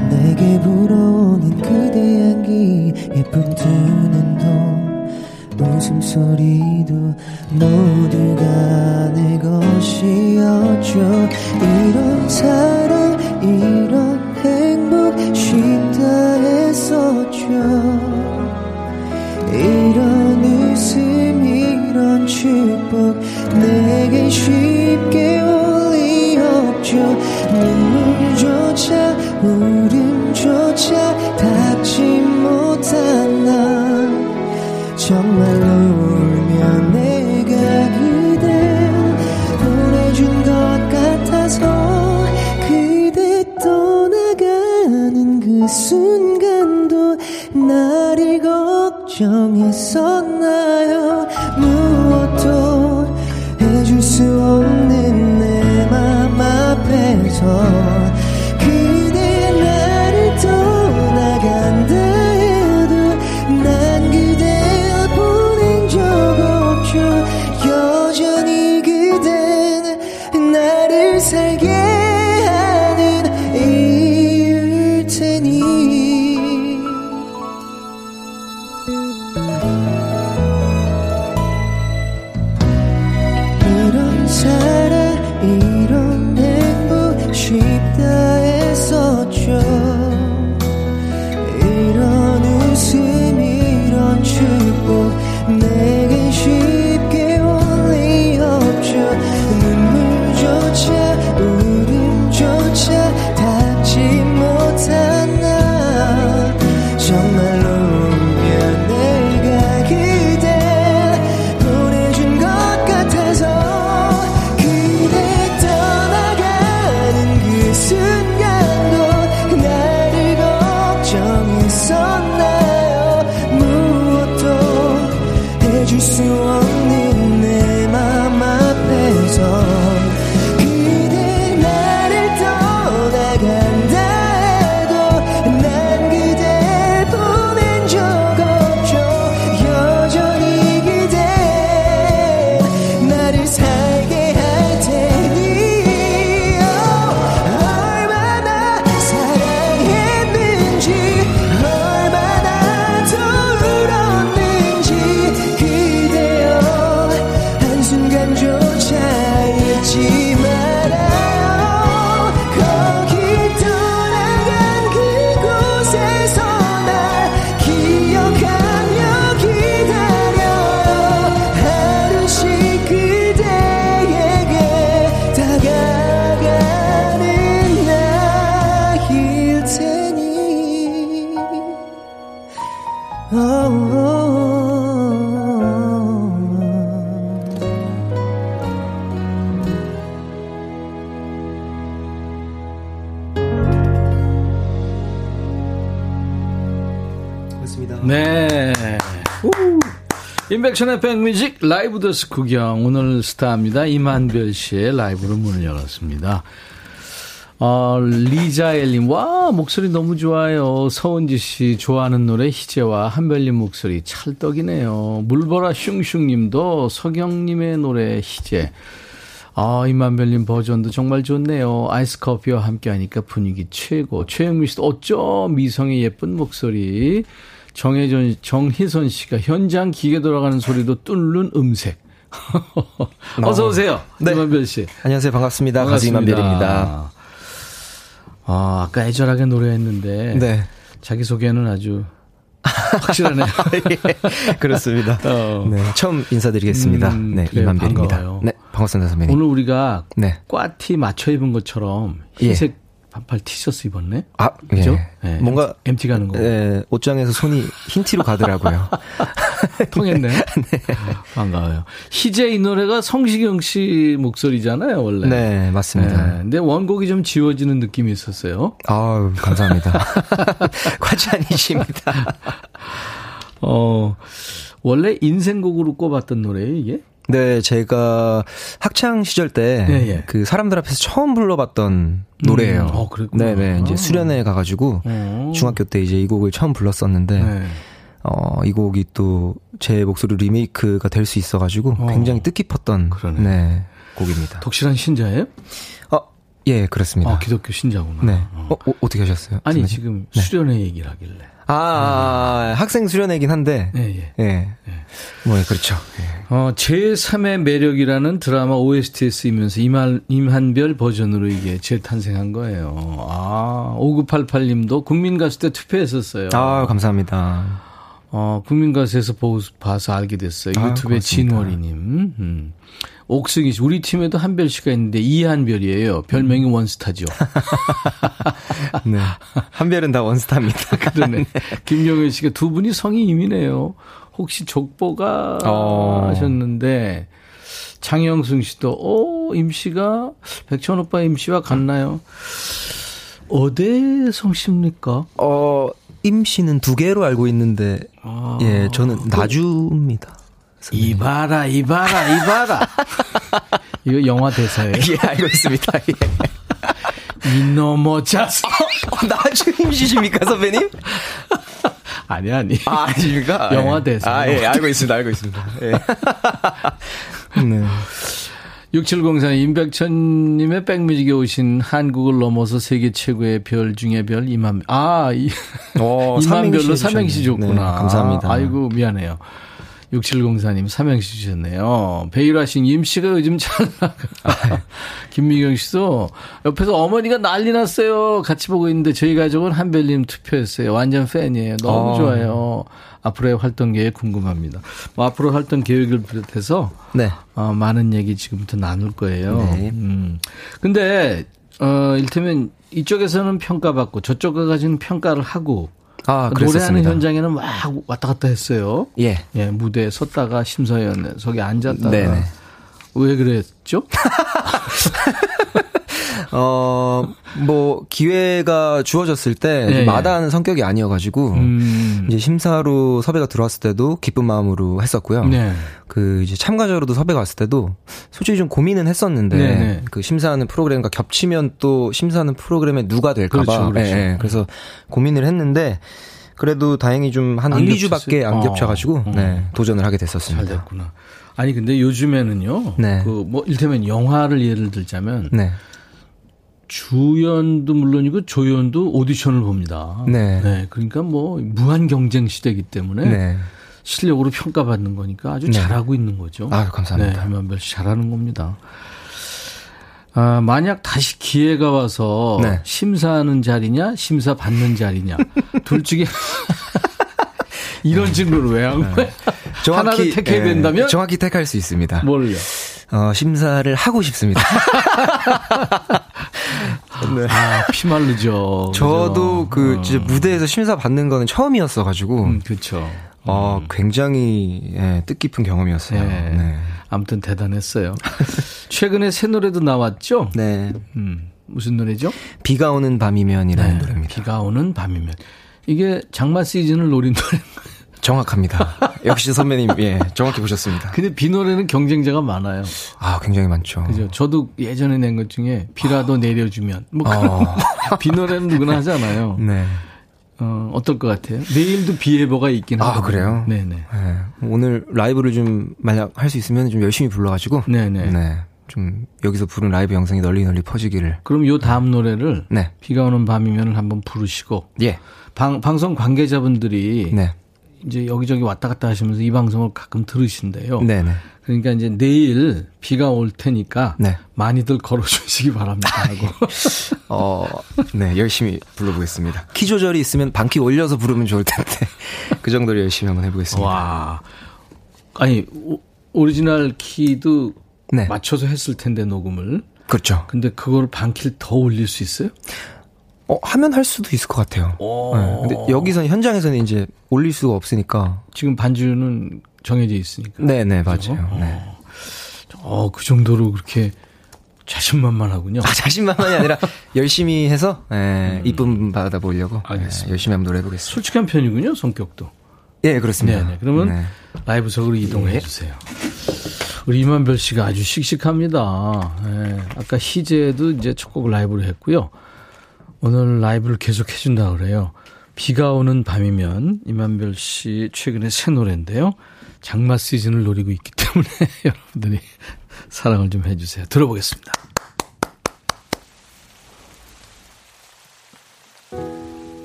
내게 불어오는 그대 향기 예쁜 두 눈도 웃음소리도 모두가 내 것이었죠. 이런 사랑 이런 이런 이런 웃음 이런 축복 내게 쉽게 올리 없죠. 인백션의 백뮤직 라이브 더스 구경 오늘 스타입니다. 이만별 씨의 라이브로 문을 열었습니다. 어, 리자엘님, 와, 목소리 너무 좋아요. 서은지 씨, 좋아하는 노래 희재와 한별님 목소리 찰떡이네요. 물보라 슝슝 님도 서경님의 노래 희재. 아, 이만별님 버전도 정말 좋네요. 아이스 커피와 함께 하니까 분위기 최고. 최영미 씨도 어쩜 미성의 예쁜 목소리. 정혜전, 정희선 씨가 현장 기계 돌아가는 소리도 뚫는 음색. *laughs* 어서 오세요. 네. 이만별 씨. 안녕하세요. 반갑습니다. 반갑습니다. 가수 이만별입니다. 아, 아까 애절하게 노래했는데. 네. 자기 소개는 아주 확실하네요. *laughs* 예, 그렇습니다. 어. 네, 처음 인사드리겠습니다. 음, 네, 그래 이만별입니다. 반가워요. 네, 반갑습니다, 선배님. 오늘 우리가 네. 꽈티 맞춰 입은 것처럼 흰색 예. 반팔 티셔츠 입었네. 아, 그죠? 예. 네. 뭔가 MT 가는 거. 예, 옷장에서 손이 흰 티로 가더라고요. *laughs* 통했네. *laughs* 네. 반가워요. 희재 이 노래가 성시경 씨 목소리잖아요, 원래. 네, 맞습니다. 네, 근데 원곡이 좀 지워지는 느낌이 있었어요. 아, 감사합니다. *laughs* 과찬이십니다. 어, 원래 인생곡으로 꼽았던 노래예요, 이게? 네, 제가 학창 시절 때그 네, 예. 그 사람들 앞에서 처음 불러봤던 노래예요. 음, 어, 그랬구나. 네네. 이제 수련회 가가지고 어. 중학교 때 이제 이 곡을 처음 불렀었는데 네. 어, 이 곡이 또 제 목소리 리메이크가 될 수 있어가지고 어. 굉장히 뜻깊었던 그러네. 네, 곡입니다. 독실한 신자예요? 어, 예, 그렇습니다. 아, 기독교 신자구나. 네. 어, 어 떻게 하셨어요? 아니? 지금 네. 수련회 얘기를 하길래. 아, 아, 학생 수련회긴 한데. 예, 예. 예. 예. 뭐, 그렇죠. 예. 어, 제3의 매력이라는 드라마 OST에 쓰이면서 임한, 임한별 버전으로 이게 재탄생한 거예요. 아, 5988 님도 국민 가수 때 투표했었어요. 아, 감사합니다. 어, 국민가수에서 봐서 알게 됐어요. 아, 유튜브에 진월이님. 음. 옥승희 씨, 우리 팀에도 한별 씨가 있는데 이한별이에요. 별명이 음. 원스타죠. *laughs* 네. 한별은 다 원스타입니다. *laughs* 그러네. 네. 김영현 씨가 두 분이 성이 이미네요. 혹시 족보가 어. 하셨는데 장영승 씨도 어, 임 씨가 백천 오빠 임 씨와 같나요? 어디 성씨입니까? 어, 임 씨는 두 개로 알고 있는데 아. 예, 저는 나주입니다. 선생님. 이봐라, 이봐라, 이봐라. *laughs* 이거 영화 대사예요. 예, 알고 있습니다. 예. 이놈의 자식. 어, 나주 임 씨십니까, 선배님? 아니, 아니. 아, 아닙니까? 영화 대사. 아, 예, 알고 있습니다, 알고 있습니다. 예. *laughs* 네. 6704 임백천님의 백뮤직에 오신 한국을 넘어서 세계 최고의 별 중의 별 이만 아 이, *laughs* 오, 이만별로 삼행시 줬구나. 네, 감사합니다. 아이고 미안해요. 6704님 삼행시 주셨네요. 베일하신 임씨가 요즘 잘 나가. *laughs* 김미경 씨도 옆에서 어머니가 난리 났어요. 같이 보고 있는데 저희 가족은 한별님 투표했어요. 완전 팬이에요. 너무 어. 좋아요. 앞으로의 활동 계획 궁금합니다. 뭐 앞으로 활동 계획을 비롯해서 네. 어, 많은 얘기 지금부터 나눌 거예요. 네. 음. 근데 어, 일테면 이쪽에서는 평가받고 저쪽 가가지고 평가를 하고 아, 노래하는 현장에는 막 왔다 갔다 했어요. 예. 예, 무대에 섰다가 심사위원 석에 앉았다가. 네네. 왜 그랬죠? *laughs* 어, 뭐, 기회가 주어졌을 때, 네. 마다하는 성격이 아니어가지고, 음. 이제 심사로 섭외가 들어왔을 때도 기쁜 마음으로 했었고요. 네. 그, 이제 참가자로도 섭외가 왔을 때도, 솔직히 좀 고민은 했었는데, 네. 네. 그 심사하는 프로그램과 겹치면 또 심사하는 프로그램에 누가 될까봐. 그렇죠, 그렇죠. 네, 그래서 고민을 했는데, 그래도 다행히 좀한 1, 2주밖에 안 겹쳐가지고, 어, 어. 네, 도전을 하게 됐었습니다. 잘 됐구나. 아니, 근데 요즘에는요, 네. 그, 뭐, 일테면 영화를 예를 들자면, 네. 주연도 물론이고 조연도 오디션을 봅니다. 네. 네. 그러니까 뭐 무한 경쟁 시대이기 때문에 네. 실력으로 평가받는 거니까 아주 네. 잘하고 있는 거죠. 아, 감사합니다. 네, 씨 잘하는 겁니다. 아, 만약 다시 기회가 와서 네. 심사하는 자리냐, 심사 받는 자리냐, *laughs* 둘 중에 *laughs* 이런 질문을 왜 한 거야? 정확히, 하나를 택해야 된다면? 정확히 택할 수 있습니다. 뭘요? 어, 심사를 하고 싶습니다. *laughs* 네. 아, 피말르죠. 저도 그 어. 무대에서 심사 받는 거는 처음이었어 가지고. 음, 그렇죠. 어, 음. 굉장히 예, 뜻깊은 경험이었어요. 네. 네. 아무튼 대단했어요. *laughs* 최근에 새 노래도 나왔죠? 네. 음, 무슨 노래죠? 비가 오는 밤이면이라는 네, 노래입니다. 비가 오는 밤이면. 이게 장마 시즌을 노린 노래인가요? 정확합니다. *laughs* 역시 선배님, 예, 정확히 보셨습니다. 근데 비 노래는 경쟁자가 많아요. 아, 굉장히 많죠. 그죠. 저도 예전에 낸 것 중에 비라도 내려주면, 뭐, 어. *laughs* 비 노래는 누구나 하잖아요. 네. 어, 어떨 것 같아요? 내일도 비 예보가 있긴 하고. 아, 그래요? 네네. 네. 오늘 라이브를 좀, 만약 할 수 있으면 좀 열심히 불러가지고. 네네. 네. 좀 여기서 부른 라이브 영상이 널리 널리 퍼지기를. 그럼 요 다음 노래를 네. 비가 오는 밤이면 한번 부르시고. 예. 방, 방송 관계자분들이 네. 이제 여기저기 왔다 갔다 하시면서 이 방송을 가끔 들으신대요. 네네. 그러니까 이제 내일 비가 올 테니까 네. 많이들 걸어주시기 바랍니다. 하고. 어, 네, 열심히 불러보겠습니다. 키 조절이 있으면 반키 올려서 부르면 좋을 텐데 *laughs* 그 정도로 열심히 한번 해보겠습니다. 와, 아니 오, 오리지널 키도 네. 맞춰서 했을 텐데 녹음을. 그렇죠. 근데 그걸 반키를 더 올릴 수 있어요? 어, 하면 할 수도 있을 것 같아요. 네. 근데 여기서 현장에서는 이제 올릴 수가 없으니까. 지금 반주는 정해져 있으니까. 네네, 네, 맞아요. 어. 네. 어, 그 정도로 그렇게 자신만만하군요. 아, 자신만만이 아니라 *laughs* 열심히 해서, 예, 음. 이쁨 받아보려고. 알겠습니다. 예, 열심히 한번 노래해보겠습니다. 솔직한 편이군요, 성격도. 예, 그렇습니다. 네네. 그러면 네. 라이브석으로 이동해 네. 주세요. 우리 이만별 씨가 아주 씩씩합니다. 예. 아까 희재도 이제 첫곡 라이브로 했고요. 오늘 라이브를 계속 해준다 그래요. 비가 오는 밤이면 이만별 씨 최근에 새 노래인데요. 장마 시즌을 노리고 있기 때문에 *laughs* 여러분들이 사랑을 좀 해주세요. 들어보겠습니다.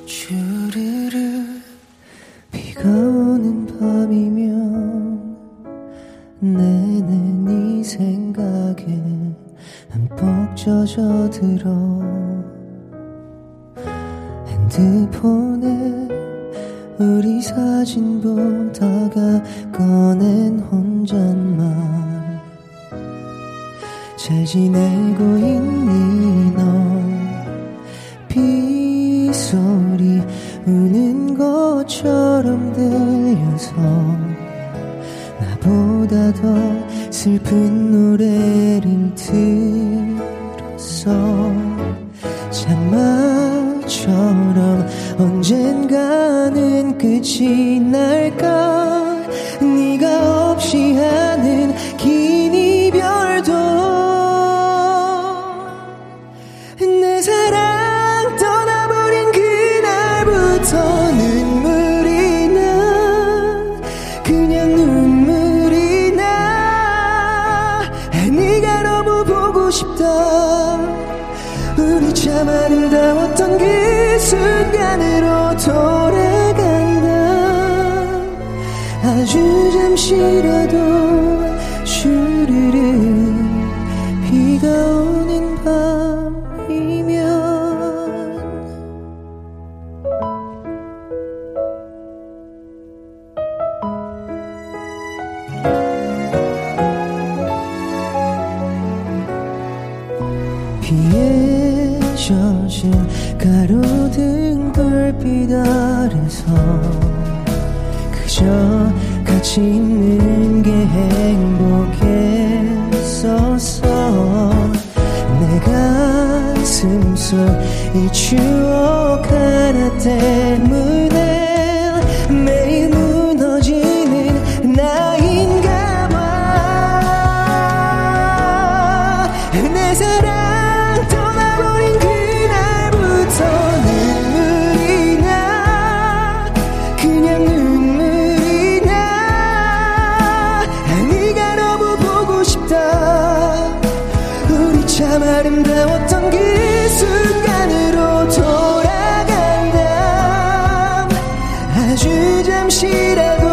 주르르 비가 오는 밤이면 내내 네 생각에 흠뻑 젖어들어 핸드폰에 우리 사진 보다가 꺼낸 혼잣말. 잘 지내고 있니 너? 빗소리 우는 것처럼 들려서 나보다 더 슬픈 노래를 들었어. 장 마처럼 언젠가는 끝이 날까 하 아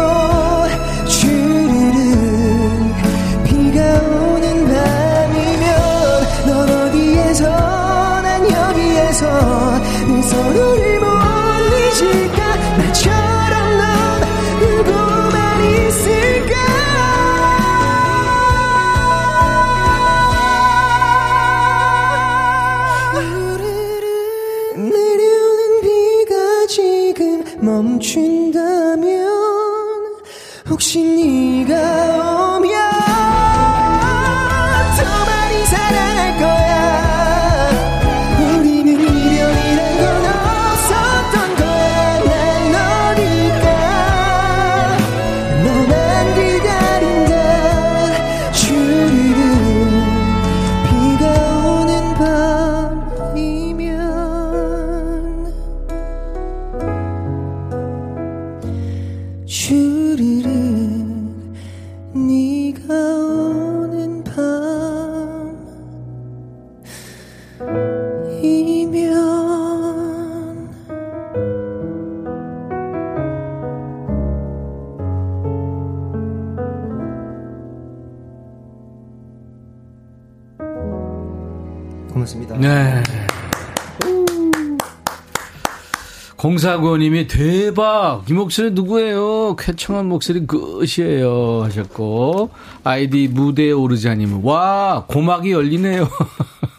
공사구님이 대박! 이 목소리 누구예요? 쾌청한 목소리 끝이에요. 하셨고, 아이디 무대에 오르자님은, 와! 고막이 열리네요.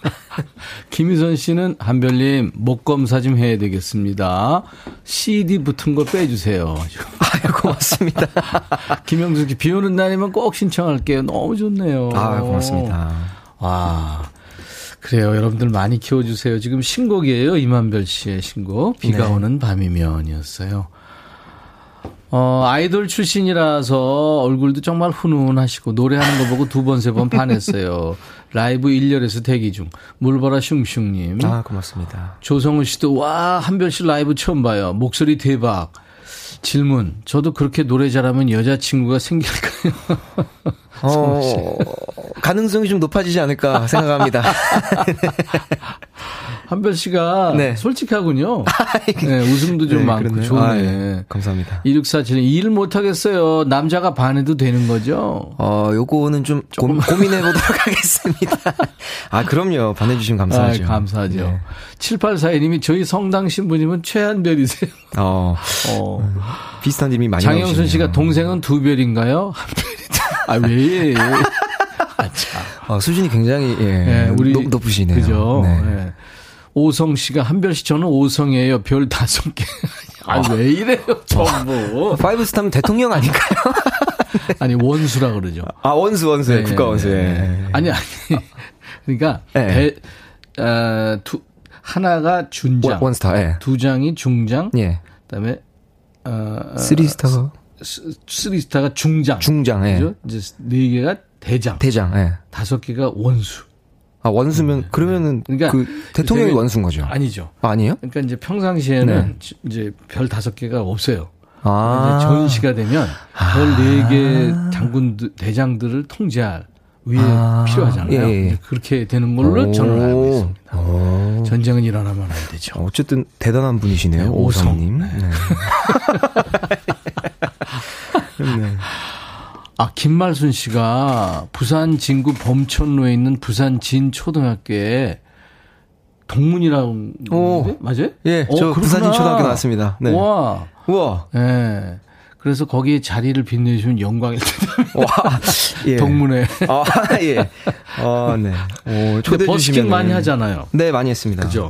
*laughs* 김희선 씨는 한별님, 목 검사 좀 해야 되겠습니다. CD 붙은 거 빼주세요. *laughs* 아유, 고맙습니다. *laughs* 김영숙 씨, 비 오는 날이면 꼭 신청할게요. 너무 좋네요. 아, 고맙습니다. 와. 그래요. 여러분들 많이 키워주세요. 지금 신곡이에요. 이만별 씨의 신곡. 비가 네. 오는 밤이면이었어요. 어, 아이돌 출신이라서 얼굴도 정말 훈훈하시고 노래하는 거 보고 두 번, 세 번 반했어요. *laughs* 라이브 1열에서 대기 중. 물보라 슝슝님. 아, 고맙습니다. 조성우 씨도 와, 한별 씨 라이브 처음 봐요. 목소리 대박. 질문. 저도 그렇게 노래 잘하면 여자친구가 생길까요? 어, *laughs* 가능성이 좀 높아지지 않을까 생각합니다. *laughs* 한별 씨가 네. 솔직하군요. *laughs* 네, 웃음도 좀 네, 많고 그렇네요. 좋네. 아, 네. 감사합니다. 2647님, 일 못하겠어요. 남자가 반해도 되는 거죠? 어, 요거는 좀 고, 민해보도록 *laughs* 하겠습니다. 아, 그럼요. 반해주시면 감사하죠. 아, 감사하죠. 네. 7842님이 저희 성당 신부님은 최한별이세요. 어, *laughs* 어. 비슷한 님이 많이 장영순 씨가 동생은 두 별인가요? 한 별이다. 아, 왜? 아, 참. 어, 수준이 굉장히, 예. 네, 우리, 높, 높으시네요. 그죠. 네. 네. 오성 씨가 한별 씨 저는 오성이에요. 별 다섯 개. *laughs* 아, 왜 이래요, 전부. five star면 대통령 아닐까요? *laughs* 아니, 원수라 그러죠. 아, 원수, 원수. 네, 국가 원수. 네. 네. 아니, 아니. *laughs* 그러니까, 네. 배, 어, 두, 하나가 준장. one, star 예. 두 장이 중장. 예. 그 다음에, 어, three star가. 쓰리 스타가 중장. 중장, 예. 그죠? 이제 네 개가 대장. 대장, 예. 다섯 개가 원수. 아, 원수면, 음. 그러면은, 그러니까 그, 대통령이 원수인 거죠? 아니죠. 아, 아니에요? 그러니까 이제 평상시에는 네. 이제 별 다섯 개가 없어요. 아. 이제 전시가 되면 별 네개 장군들, 대장들을 통제할 위에 아. 필요하잖아요. 예, 예. 그렇게 되는 걸로 오. 저는 알고 있습니다. 오. 전쟁은 일어나면 안 되죠. 어쨌든 대단한 분이시네요. 네, 오성님. 네. 네. *laughs* 아, 김말순 씨가 부산 진구 범천로에 있는 부산 진 초등학교에 동문이라고 오, 맞아요? 예, 어, 저 부산 진 초등학교 나왔습니다. 네. 와, 우와. 예. 네. 그래서 거기에 자리를 빛내주면 영광일 텐데. 와, *laughs* 예. 동문회. 아, 예. 아, 네. 오, 초대해 버스킹 많이 하잖아요. 네, 많이 했습니다. 그죠?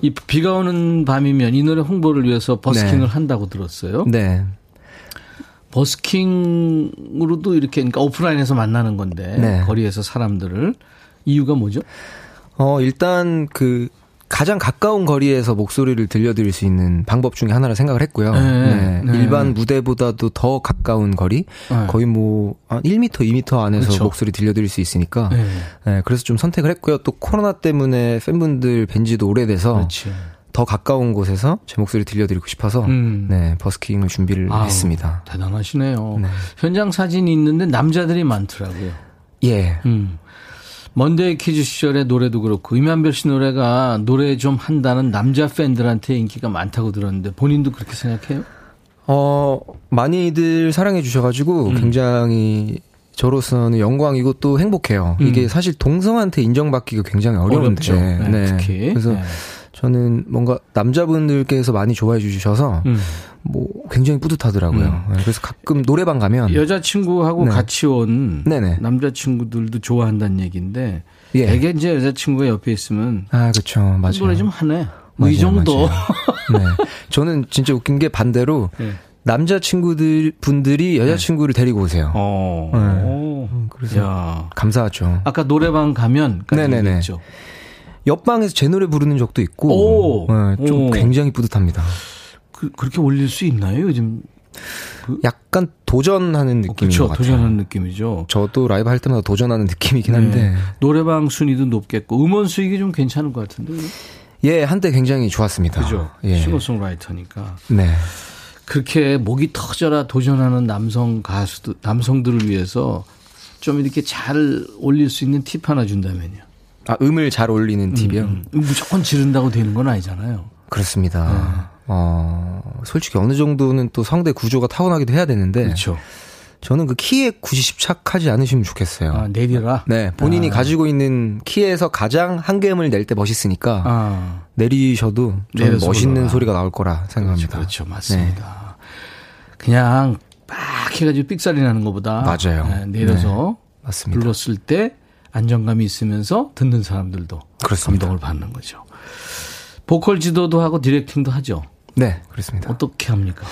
이 비가 오는 밤이면 이 노래 홍보를 위해서 버스킹을 네. 한다고 들었어요. 네. 버스킹으로도 이렇게 그러니까 오프라인에서 만나는 건데 네. 거리에서 사람들을 이유가 뭐죠? 어 일단 그 가장 가까운 거리에서 목소리를 들려드릴 수 있는 방법 중에 하나라 생각을 했고요. 네, 네. 네. 일반 무대보다도 더 가까운 거리, 네. 거의 뭐, 한 1m, 2m 안에서 그렇죠. 목소리 들려드릴 수 있으니까, 네. 네. 그래서 좀 선택을 했고요. 또 코로나 때문에 팬분들 뵌 지도 오래돼서, 그렇지. 더 가까운 곳에서 제 목소리 들려드리고 싶어서 음. 네 버스킹을 준비를 아우, 했습니다. 대단하시네요. 네. 현장 사진이 있는데 남자들이 많더라고요. 예. 음. 먼데이 퀴즈 시절의 노래도 그렇고 이만별 씨 노래가 노래 좀 한다는 남자 팬들한테 인기가 많다고 들었는데 본인도 그렇게 생각해요? 어 많이들 사랑해 주셔가지고 음. 굉장히 저로서는 영광이고 또 행복해요. 음. 이게 사실 동성한테 인정받기가 굉장히 어려운데. 네, 네. 특히. 그래서 네. 저는 뭔가 남자분들께서 많이 좋아해 주셔서 음. 뭐 굉장히 뿌듯하더라고요. 음. 네, 그래서 가끔 노래방 가면 여자친구하고 네. 같이 온 네네. 남자친구들도 좋아한다는 얘기인데 예. 되게 이제 여자친구가 옆에 있으면 아 그렇죠 맞아요 노래 좀 하네 뭐이 정도 네 저는 진짜 웃긴 게 반대로 *laughs* 네. 남자 친구들 분들이 여자 친구를 네. 데리고 오세요. 어. 네. 그래서 야. 감사하죠. 아까 노래방 가면 네네네. 있죠. 옆방에서 제 노래 부르는 적도 있고 네, 좀 오. 굉장히 뿌듯합니다. 그, 그렇게 올릴 수 있나요 요즘? 그? 약간 도전하는 느낌인 그렇죠, 것 같아요. 도전하는 느낌이죠. 저도 라이브 할 때마다 도전하는 느낌이긴 네. 한데 노래방 순위도 높겠고 음원 수익이 좀 괜찮은 것 같은데. 예, 한때 굉장히 좋았습니다. 그죠. 예. 싱어송라이터니까. 네. 그렇게 목이 터져라 도전하는 남성 가수들, 남성들을 위해서 좀 이렇게 잘 올릴 수 있는 팁 하나 준다면요. 아, 음을 잘 올리는 팁이요? 음, 음. 무조건 지른다고 되는 건 아니잖아요. 그렇습니다. 네. 어, 솔직히 어느 정도는 또 성대 구조가 타고나기도 해야 되는데. 그렇죠. 저는 그 키에 굳이 집착하지 않으시면 좋겠어요. 아, 내리라? 네. 본인이 아. 가지고 있는 키에서 가장 한계음을 낼 때 멋있으니까. 아. 내리셔도 저는 멋있는 아. 소리가 나올 거라 생각합니다. 그렇죠. 그렇죠. 맞습니다. 네. 그냥 빡 해가지고 삑사리 나는 것보다. 맞아요. 네, 내려서. 네. 맞습니다. 불렀을 때 안정감이 있으면서 듣는 사람들도 그렇습니다. 감동을 받는 거죠. 보컬 지도도 하고 디렉팅도 하죠. 네, 그렇습니다. 어떻게 합니까?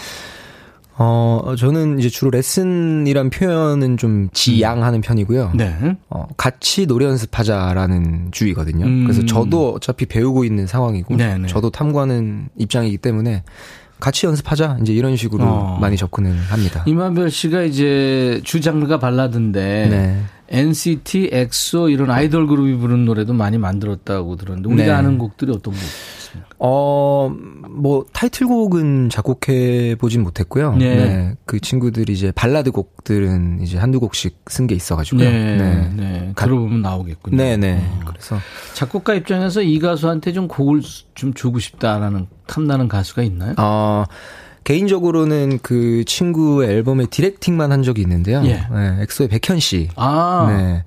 어, 저는 이제 주로 레슨이란 표현은 좀 지양하는 편이고요. 네. 어, 같이 노래 연습하자라는 주의거든요. 음. 그래서 저도 어차피 배우고 있는 상황이고, 네네. 네. 저도 탐구하는 입장이기 때문에 같이 연습하자 이제 이런 식으로 어. 많이 접근을 합니다. 이만별 씨가 이제 주 장르가 발라드인데 네. NCT, 엑소 이런 아이돌 그룹이 부르는 노래도 많이 만들었다고 들었는데 우리가 네. 아는 곡들이 어떤 곡? 어, 뭐 타이틀곡은 작곡해 보진 못했고요. 네. 네. 그 친구들이 이제 발라드 곡들은 이제 한두 곡씩 쓴 게 있어 가지고요. 네. 네. 네. 들어보면 나오겠군요. 네네. 네. 어. 그래서 작곡가 입장에서 이 가수한테 좀 곡을 좀 주고 싶다라는 탐나는 가수가 있나요? 어. 개인적으로는 그 친구의 앨범에 디렉팅만 한 적이 있는데요. 예. 네, 엑소의 백현 씨. 아. 네.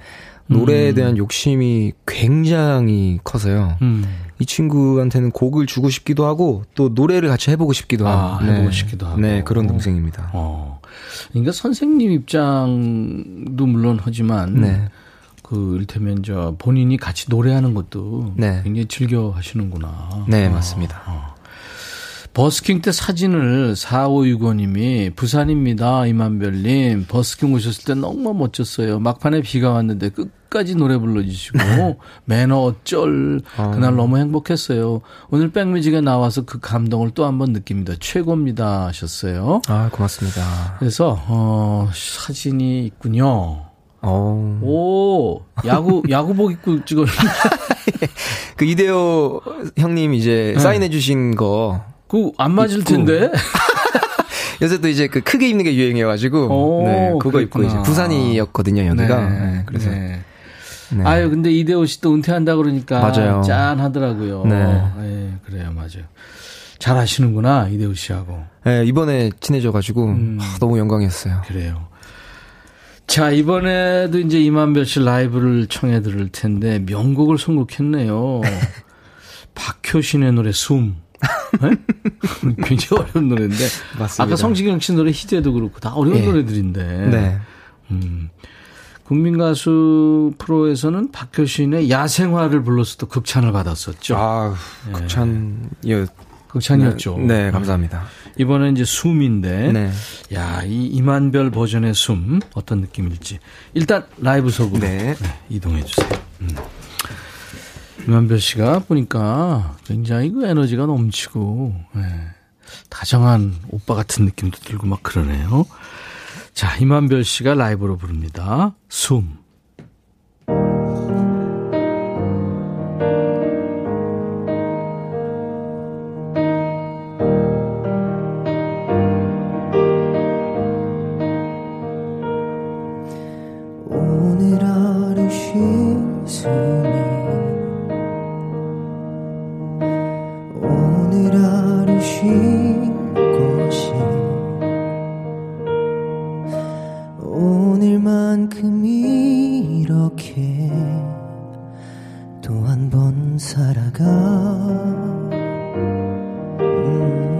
노래에 음. 대한 욕심이 굉장히 커서요. 음. 이 친구한테는 곡을 주고 싶기도 하고 또 노래를 같이 해보고 싶기도 아, 하고. 해보고 네. 싶기도 하고. 네, 그런 동생입니다. 어. 그러니까 선생님 입장도 물론 하지만 네. 그 일테면 저 본인이 같이 노래하는 것도 네. 굉장히 즐겨 하시는구나. 네, 어. 맞습니다. 어. 버스킹 때 사진을 4565님이 부산입니다. 이만별님. 버스킹 오셨을 때 너무 멋졌어요. 막판에 비가 왔는데 끝까지 노래 불러주시고 매너 어쩔 아. 그날 너무 행복했어요. 오늘 백뮤직에 나와서 그 감동을 또 한번 느낍니다. 최고입니다 하셨어요. 아 고맙습니다. 그래서 어, 사진이 있군요. 오, 어. 오 야구 *laughs* 야구복 입고 찍었는데 *laughs* 그 이대호 형님 이제 네. 사인해 주신 거 그 안 맞을 입고. 텐데. *laughs* 요새 또 이제 그 크게 입는 게 유행해가지고 오, 네 그거 그랬구나. 입고 이제 부산이었거든요 여기가 네, 네, 그래서 네. 네. 아유 근데 이대호 씨 또 은퇴한다 그러니까 맞아요. 짠 하더라고요. 네. 네 그래요 맞아요. 잘 하시는구나 이대호 씨하고. 네 이번에 친해져가지고 음. 아, 너무 영광이었어요. 그래요. 자 이번에도 이제 이만별 씨 라이브를 청해 들을 텐데 명곡을 선곡했네요. *laughs* 박효신의 노래 숨. 네? *laughs* 굉장히 어려운 노래인데. 맞습니다. 아까 성시경 씨 노래 희재도 그렇고 다 어려운 네. 노래들인데. 네. 음. 국민가수 프로에서는 박효신의 야생화를 불러서 도 극찬을 받았었죠. 아, 극찬이었. 극찬이었죠. 네, 네, 감사합니다. 이번엔 이제 숨인데, 네. 야, 이 이만별 버전의 숨 어떤 느낌일지 일단 라이브 속으로 네. 네, 이동해 주세요. 음. 김한별 씨가 보니까 굉장히 그 에너지가 넘치고, 네. 다정한 오빠 같은 느낌도 들고 막 그러네요. 자, 이만별 씨가 라이브로 부릅니다. 숨. 이렇게 또 한 번 살아가. 음.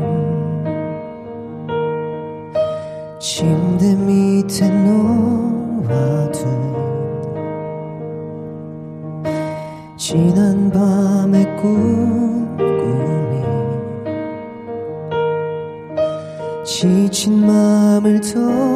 침대 밑에 놓아둔 지난 밤의 꿈꿈이 지친 마음을 더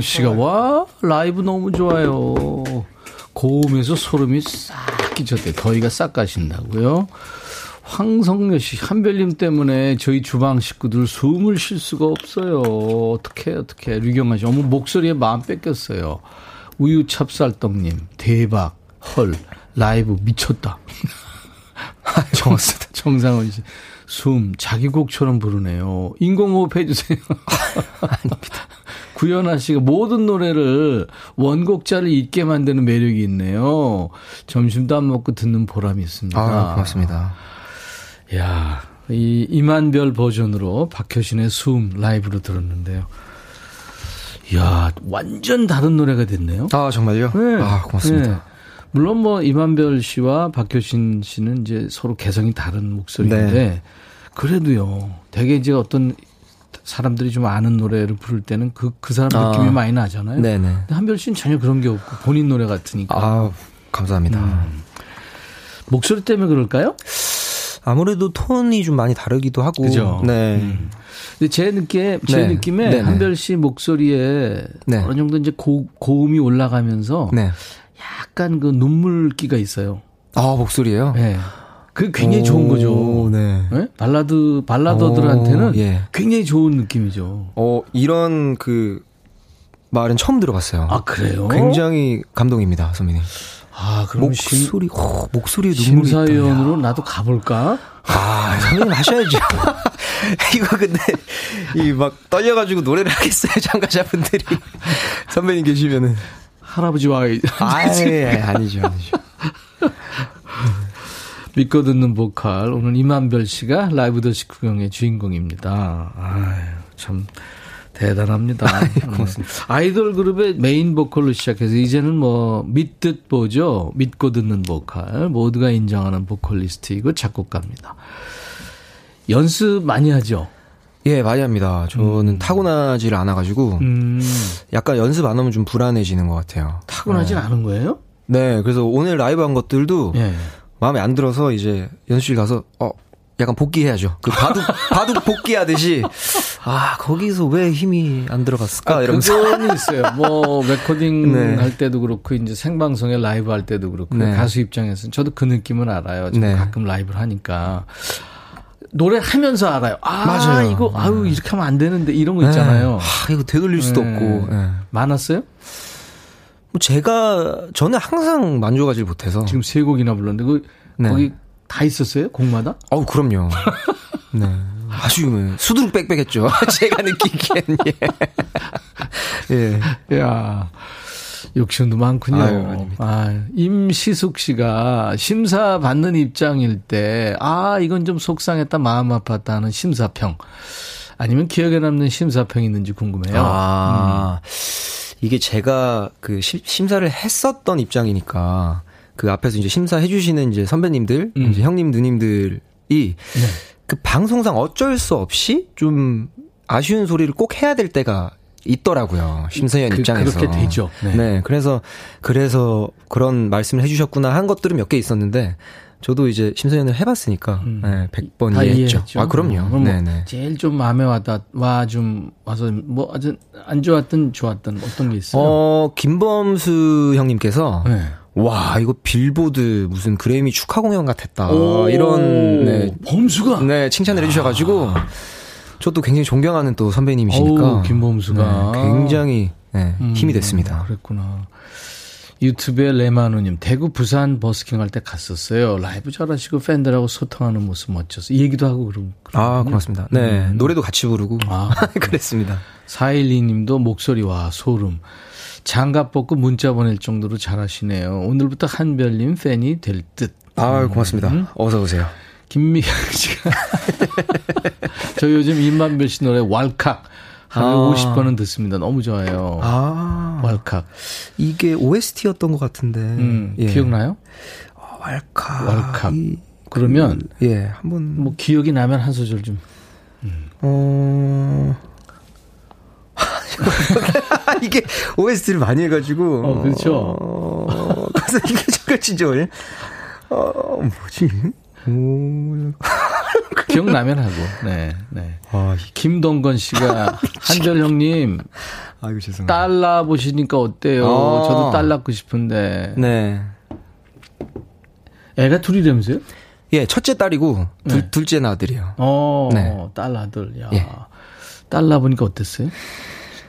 씨가 와 라이브 너무 좋아요. 고음에서 소름이 싹 끼쳤대. 더위가 싹 가신다고요. 황성여 씨, 한별님 때문에 저희 주방 식구들 숨을 쉴 수가 없어요. 어떻게 어떻게 류경아 씨, 어머 목소리에 마음 뺏겼어요. 우유 찹쌀떡님, 대박, 헐, 라이브 미쳤다. *laughs* 정습니다 정상원 씨, 숨 자기 곡처럼 부르네요. 인공호흡 해주세요. *laughs* 아닙니다. 구현아 씨가 모든 노래를 원곡자를 잊게 만드는 매력이 있네요. 점심도 안 먹고 듣는 보람이 있습니다. 아, 고맙습니다. 야, 이 이만별 버전으로 박효신의 숨 라이브로 들었는데요. 야, 완전 다른 노래가 됐네요. 아, 정말요? 네. 아, 고맙습니다. 네. 물론 뭐 이만별 씨와 박효신 씨는 이제 서로 개성이 다른 목소리인데 네. 그래도요. 되게 이제 어떤 사람들이 좀 아는 노래를 부를 때는 그, 그 사람 느낌이 아, 많이 나잖아요. 네네. 근데 한별 씨는 전혀 그런 게 없고 본인 노래 같으니까. 아, 감사합니다. 음. 목소리 때문에 그럴까요? 아무래도 톤이 좀 많이 다르기도 하고. 그죠. 네. 음. 근데 제 느낌, 제 네. 느낌에 네네. 한별 씨 목소리에 네. 어느 정도 이제 고, 고음이 올라가면서 네. 약간 그 눈물기가 있어요. 아, 목소리예요? 네. 그 굉장히 오, 좋은 거죠. 네. 네? 발라드 발라더들한테는 오, 예. 굉장히 좋은 느낌이죠. 어 이런 그 말은 처음 들어봤어요. 아 그래요? 굉장히 감동입니다, 선배님. 아, 그럼 목소리, 심, 오, 목소리에 눈물이 심사위원으로 나도 가볼까? 아, 선배님 하셔야죠. *laughs* 이거 근데, 이 막 떨려가지고 노래를 하겠어요, 참가자분들이. 선배님 계시면은. 할아버지와. 아, 예, 아니죠, 아니죠. 믿고 듣는 보컬 오늘 이만별 씨가 라이브 더시 구경의 주인공입니다. 아유, 참 대단합니다. *laughs* 고맙습니다. 아이돌 그룹의 메인 보컬로 시작해서 이제는 뭐 믿듯 보죠. 믿고 듣는 보컬 모두가 인정하는 보컬리스트이고 작곡가입니다. 연습 많이 하죠. 예, 많이 합니다. 저는 음. 타고나지를 않아가지고 음. 약간 연습 안 하면 좀 불안해지는 것 같아요. 타고나진 네. 않은 거예요? 네, 그래서 오늘 라이브 한 것들도 예. 마음에 안 들어서 이제 연습실 가서 어 약간 복귀해야죠. 그 바둑 *laughs* 바둑 복기하듯이 아 거기서 왜 힘이 안 들어갔을까 아, 이러면서 그건 있어요. 뭐 *laughs* 레코딩 네. 할 때도 그렇고 이제 생방송에 라이브 할 때도 그렇고 네. 가수 입장에서는 저도 그 느낌을 알아요. 네. 가끔 라이브를 하니까 노래 하면서 알아요. 아 맞아요. 이거 아유 이렇게 하면 안 되는데 이런 거 네. 있잖아요. 아 이거 되돌릴 수도 네. 없고 네. 많았어요? 뭐 제가 저는 항상 만족하지 못해서 지금 세 곡이나 불렀는데 그 네. 거기 다 있었어요 곡마다? 어 그럼요. 네. 아주 수두룩 빽빽했죠. *laughs* 제가 느끼기엔 예. 예. 야. 욕심도 많군요. 아유, 아, 임시숙 씨가 심사 받는 입장일 때, 아, 이건 좀 속상했다, 마음 아팠다 하는 심사평. 아니면 기억에 남는 심사평이 있는지 궁금해요. 아. 음. 이게 제가 그 심사를 했었던 입장이니까 그 앞에서 이제 심사해 주시는 이제 선배님들, 음. 이제 형님 누님들이 네. 그 방송상 어쩔 수 없이 좀 아쉬운 소리를 꼭 해야 될 때가 있더라고요. 심사위원 그, 입장에서. 그렇게 되죠. 네. 네. 그래서 그래서 그런 말씀을 해 주셨구나 한 것들은 몇 개 있었는데 저도 이제 심사위원을 해봤으니까 음. 네, 100번 이해했죠. 이해했죠. 아 그럼요. 네, 네. 제일 좀 마음에 와다 와 좀 와서 뭐 아주 안 좋았던 좋았던 어떤 게 있어요? 어 김범수 형님께서 네. 와 이거 빌보드 무슨 그래미 축하 공연 같았다 이런 네, 범수가 네 칭찬을 아. 해주셔가지고 저도 굉장히 존경하는 또 선배님이시니까 오, 김범수가 네, 굉장히 네, 힘이 음, 됐습니다. 그랬구나. 유튜브에 레마누님 대구 부산 버스킹 할 때 갔었어요. 라이브 잘하시고 팬들하고 소통하는 모습 멋져서 얘기도 하고 그런. 아 고맙습니다. 네 음. 노래도 같이 부르고 아, *laughs* 그랬습니다. 412 님도 목소리 와 소름. 장갑 벗고 문자 보낼 정도로 잘하시네요. 오늘부터 한별님 팬이 될 듯. 아 고맙습니다. 음. 어서 오세요. 김미경 씨가 *laughs* *laughs* 저 요즘 임만별 씨 노래 왈칵 하루에 아. 50번은 듣습니다. 너무 좋아요. 아. 왈칵. 이게 OST였던 것 같은데. 음, 예. 기억나요? 어, 왈칵. 왈칵. 이, 그러면 그, 예, 한번 뭐 기억이 나면 한 소절 좀. 음. 어. *laughs* 이게 OST를 많이 해가지고. 어, 그렇죠. 어, 그래서 이게 잠깐 진짜 어, 뭐지? 오. 기억나면 하고. 네, 네. 아, 김동건 씨가 *laughs* 한절 형님. 아이고 죄송합니다. 딸 낳아 보시니까 어때요? 아. 저도 딸 낳고 싶은데. 네. 애가 둘이라면서요? 예, 첫째 딸이고 둘, 네. 둘째 아들이요. 어, 네. 딸 아들. 야. 예. 딸 낳아 보니까 어땠어요?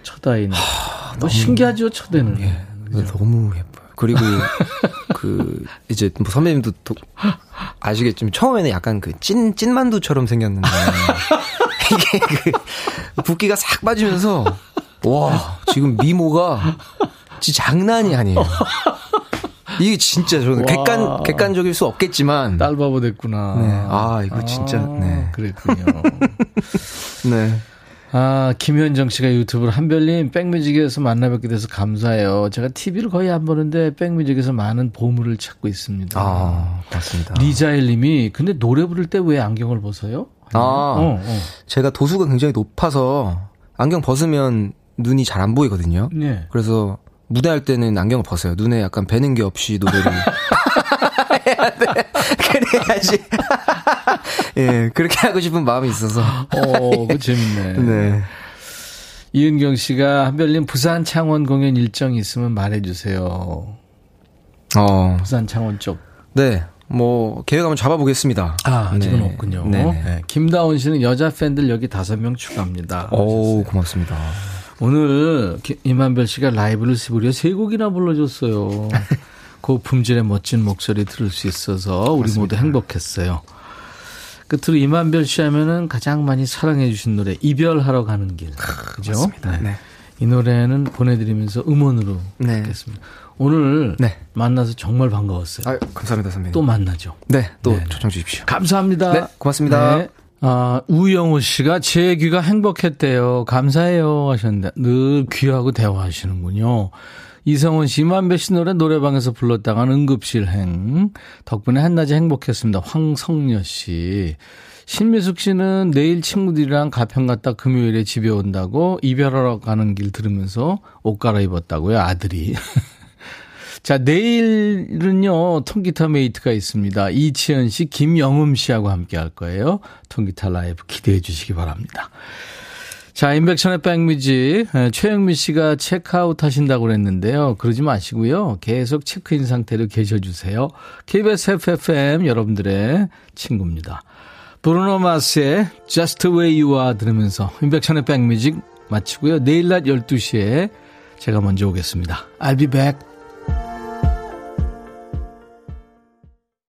첫 아이는. 하, 뭐 너무 신기하죠, 첫 애는. 예. 너무 예뻐요. 그리고 *laughs* 그 이제 뭐 선배님도 도, 아시겠지만 처음에는 약간 그 찐 찐만두처럼 생겼는데 *laughs* 이게 그 붓기가 싹 빠지면서 와 지금 미모가 진짜 장난이 아니에요. 이게 진짜 저는 객관 객관적일 수 없겠지만 딸 바보 됐구나. 네. 아 이거 진짜 아, 네 그랬군요. *laughs* 네. 아, 김현정 씨가 유튜브로 한별님 백뮤직에서 만나 뵙게 돼서 감사해요. 제가 TV를 거의 안 보는데 백뮤직에서 많은 보물을 찾고 있습니다. 아, 맞습니다. 리자일 님이 근데 노래 부를 때 왜 안경을 벗어요? 아, 어, 어. 제가 도수가 굉장히 높아서 안경 벗으면 눈이 잘 안 보이거든요. 네. 그래서 무대할 때는 안경을 벗어요. 눈에 약간 배는 게 없이 노래를 *laughs* 해야 돼. 그래야지. *laughs* 예, 그렇게 하고 싶은 마음이 있어서. 어, 그 재밌네. *laughs* 네. 이은경 씨가 한별님 부산 창원 공연 일정이 있으면 말해주세요. 어. 부산 창원 쪽. 네. 뭐 계획 한번 잡아보겠습니다. 아, 아직은 네. 없군요. 네. 네. 김다운 씨는 여자 팬들 여기 다섯 명 추가합니다. 오, 고맙습니다. 오늘 이만별 씨가 라이브를 무려 세 곡이나 불러줬어요. *laughs* 고품질의 멋진 목소리 들을 수 있어서 우리 맞습니다. 모두 행복했어요. 끝으로 이만별 씨 하면은 가장 많이 사랑해 주신 노래 이별하러 가는 길. 그죠? 맞습니다. 네. 이 노래는 보내드리면서 음원으로 네. 듣겠습니다. 오늘 네. 만나서 정말 반가웠어요. 아, 감사합니다, 선배님. 또 만나죠. 네, 또 네. 초청 주십시오. 감사합니다. 네, 고맙습니다. 네. 아, 우영우 씨가 제 귀가 행복했대요. 감사해요 하셨는데 늘 귀하고 대화하시는군요. 이성원 씨, 이만배 씨 노래 노래방에서 불렀다간 응급실행. 덕분에 한낮에 행복했습니다. 황성녀 씨. 신미숙 씨는 내일 친구들이랑 가평 갔다 금요일에 집에 온다고 이별하러 가는 길 들으면서 옷 갈아입었다고요, 아들이. *laughs* 자, 내일은요, 통기타 메이트가 있습니다. 이치현 씨, 김영음 씨하고 함께 할 거예요. 통기타 라이브 기대해 주시기 바랍니다. 자, 인백션의 백뮤직. 최영미 씨가 체크아웃 하신다고 그랬는데요. 그러지 마시고요. 계속 체크인 상태로 계셔주세요. KBS FFM 여러분들의 친구입니다. 브루노 마스의 Just Way You Are 들으면서 인백션의 백뮤직 마치고요. 내일 낮 12시에 제가 먼저 오겠습니다. I'll be back.